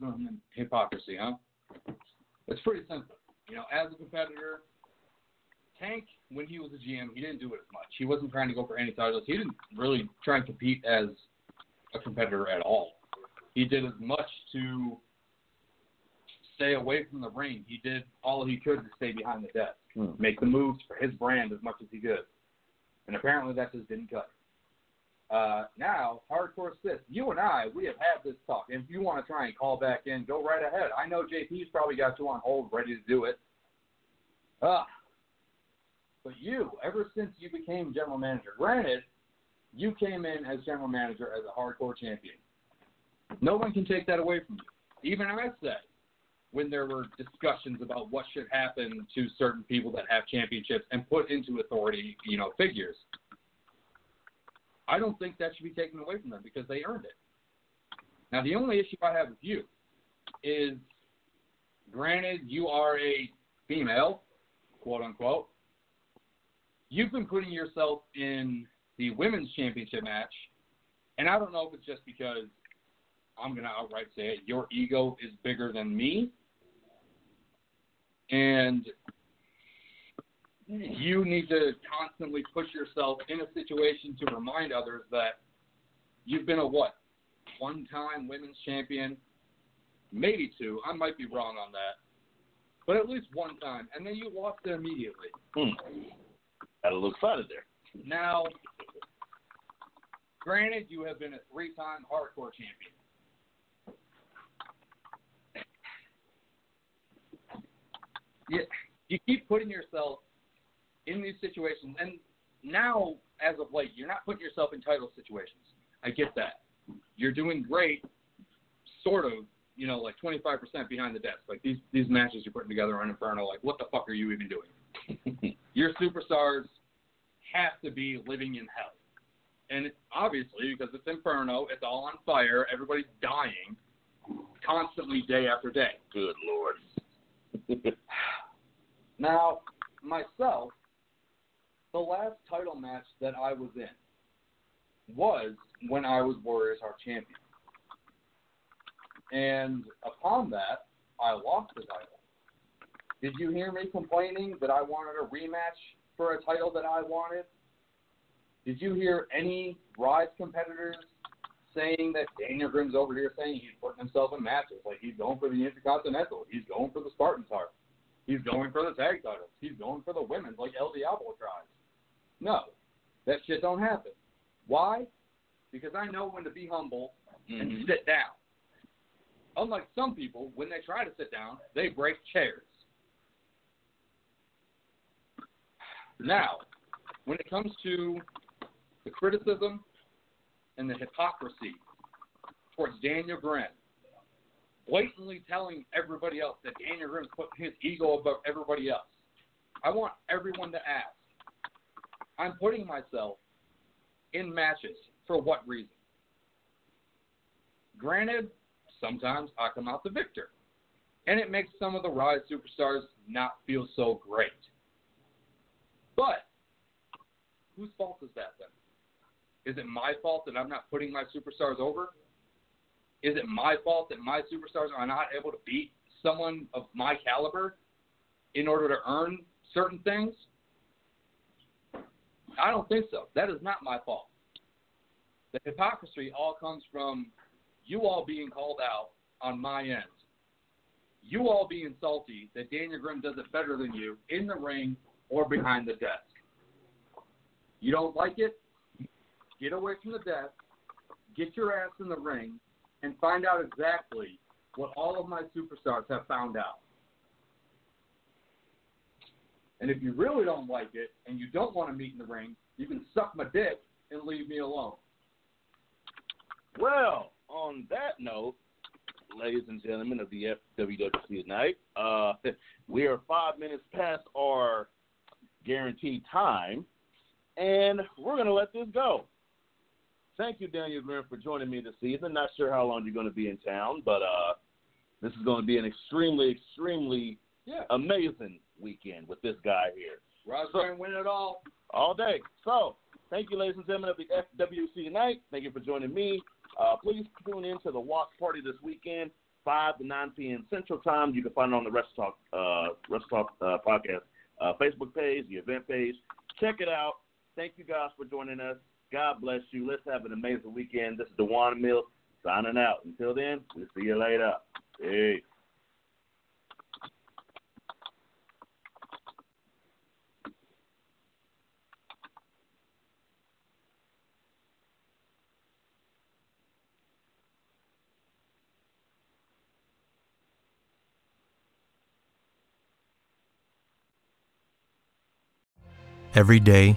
the hypocrisy, huh? It's pretty simple. You know, as a competitor, Tank, when he was a GM, he didn't do it as much. He wasn't trying to go for any titles. He didn't really try and compete as a competitor at all. He did as much to stay away from the ring. He did all he could to stay behind the desk, Hmm. make the moves for his brand as much as he could. And apparently that just didn't cut. it. Uh, now, Hardcore Sis, you and I, we have had this talk. And if you want to try and call back in, go right ahead. I know JP's probably got you on hold, ready to do it. Ah. But you, ever since you became general manager, granted, you came in as general manager as a hardcore champion. No one can take that away from you. Even I said when there were discussions about what should happen to certain people that have championships and put into authority, you know, figures. I don't think that should be taken away from them because they earned it. Now, the only issue I have with you is, granted, you are a female, quote unquote. You've been putting yourself in the women's championship match, and I don't know if it's just because I'm going to outright say it, your ego is bigger than me, and you need to constantly push yourself in a situation to remind others that you've been a what? One time women's champion, maybe two. I might be wrong on that. But at least one time. And then you lost it immediately. Hmm. Got a little excited there. Now, granted, you have been a three time hardcore champion. You, you keep putting yourself in these situations, and now, as of late, you're not putting yourself in title situations. I get that. You're doing great, sort of, you know, like 25% behind the desk. Like these these matches you're putting together on Inferno, like what the fuck are you even doing? [laughs] Your superstars have to be living in hell. And it's obviously because it's Inferno, it's all on fire, everybody's dying constantly day after day. Good lord. [sighs] Now, myself, the last title match that I was in was when I was Warriors Heart Champion. And upon that, I lost the title. Did you hear me complaining that I wanted a rematch for a title that I wanted? Did you hear any Rise competitors saying that Daniel Grimm's over here saying he's putting himself in matches? Like he's going for the Intercontinental, he's going for the Spartans heart, he's going for the tag titles, he's going for the women's like El Diablo tries. No, that shit don't happen. Why? Because I know when to be humble and Mhm. sit down. Unlike some people, when they try to sit down, they break chairs. Now, when it comes to the criticism and the hypocrisy towards Daniel Grimm, blatantly telling everybody else that Daniel Grimm's putting his ego above everybody else, I want everyone to ask I'm putting myself in matches for what reason? Granted, sometimes I come out the victor, and it makes some of the Rise superstars not feel so great. But whose fault is that then? Is it my fault that I'm not putting my superstars over? Is it my fault that my superstars are not able to beat someone of my caliber in order to earn certain things? I don't think so. That is not my fault. The hypocrisy all comes from you all being called out on my end. You all being salty that Daniel Grimm does it better than you in the ring or behind the desk. You don't like it? Get away from the desk, get your ass in the ring, and find out exactly what all of my superstars have found out. And if you really don't like it and you don't want to meet in the ring, you can suck my dick and leave me alone. Well, on that note, ladies and gentlemen of the FWWC tonight, uh, [laughs] we are five minutes past our guaranteed time, and we're going to let this go. Thank you, Daniel Grimm, for joining me this season. Not sure how long you're going to be in town, but uh, this is going to be an extremely, extremely Yeah. amazing weekend with this guy here. Ross so, win it all. All day. So, thank you, ladies and gentlemen of the FWC tonight. Thank you for joining me. Uh, please tune in to the watch party this weekend, 5 to 9 p.m. Central Time. You can find it on the Wrestle Talk, uh, Wrestle Talk uh, podcast uh, Facebook page, the event page. Check it out. Thank you guys for joining us. God bless you. Let's have an amazing weekend. This is Dewan Mills signing out. Until then, we'll see you later. Peace. Every day,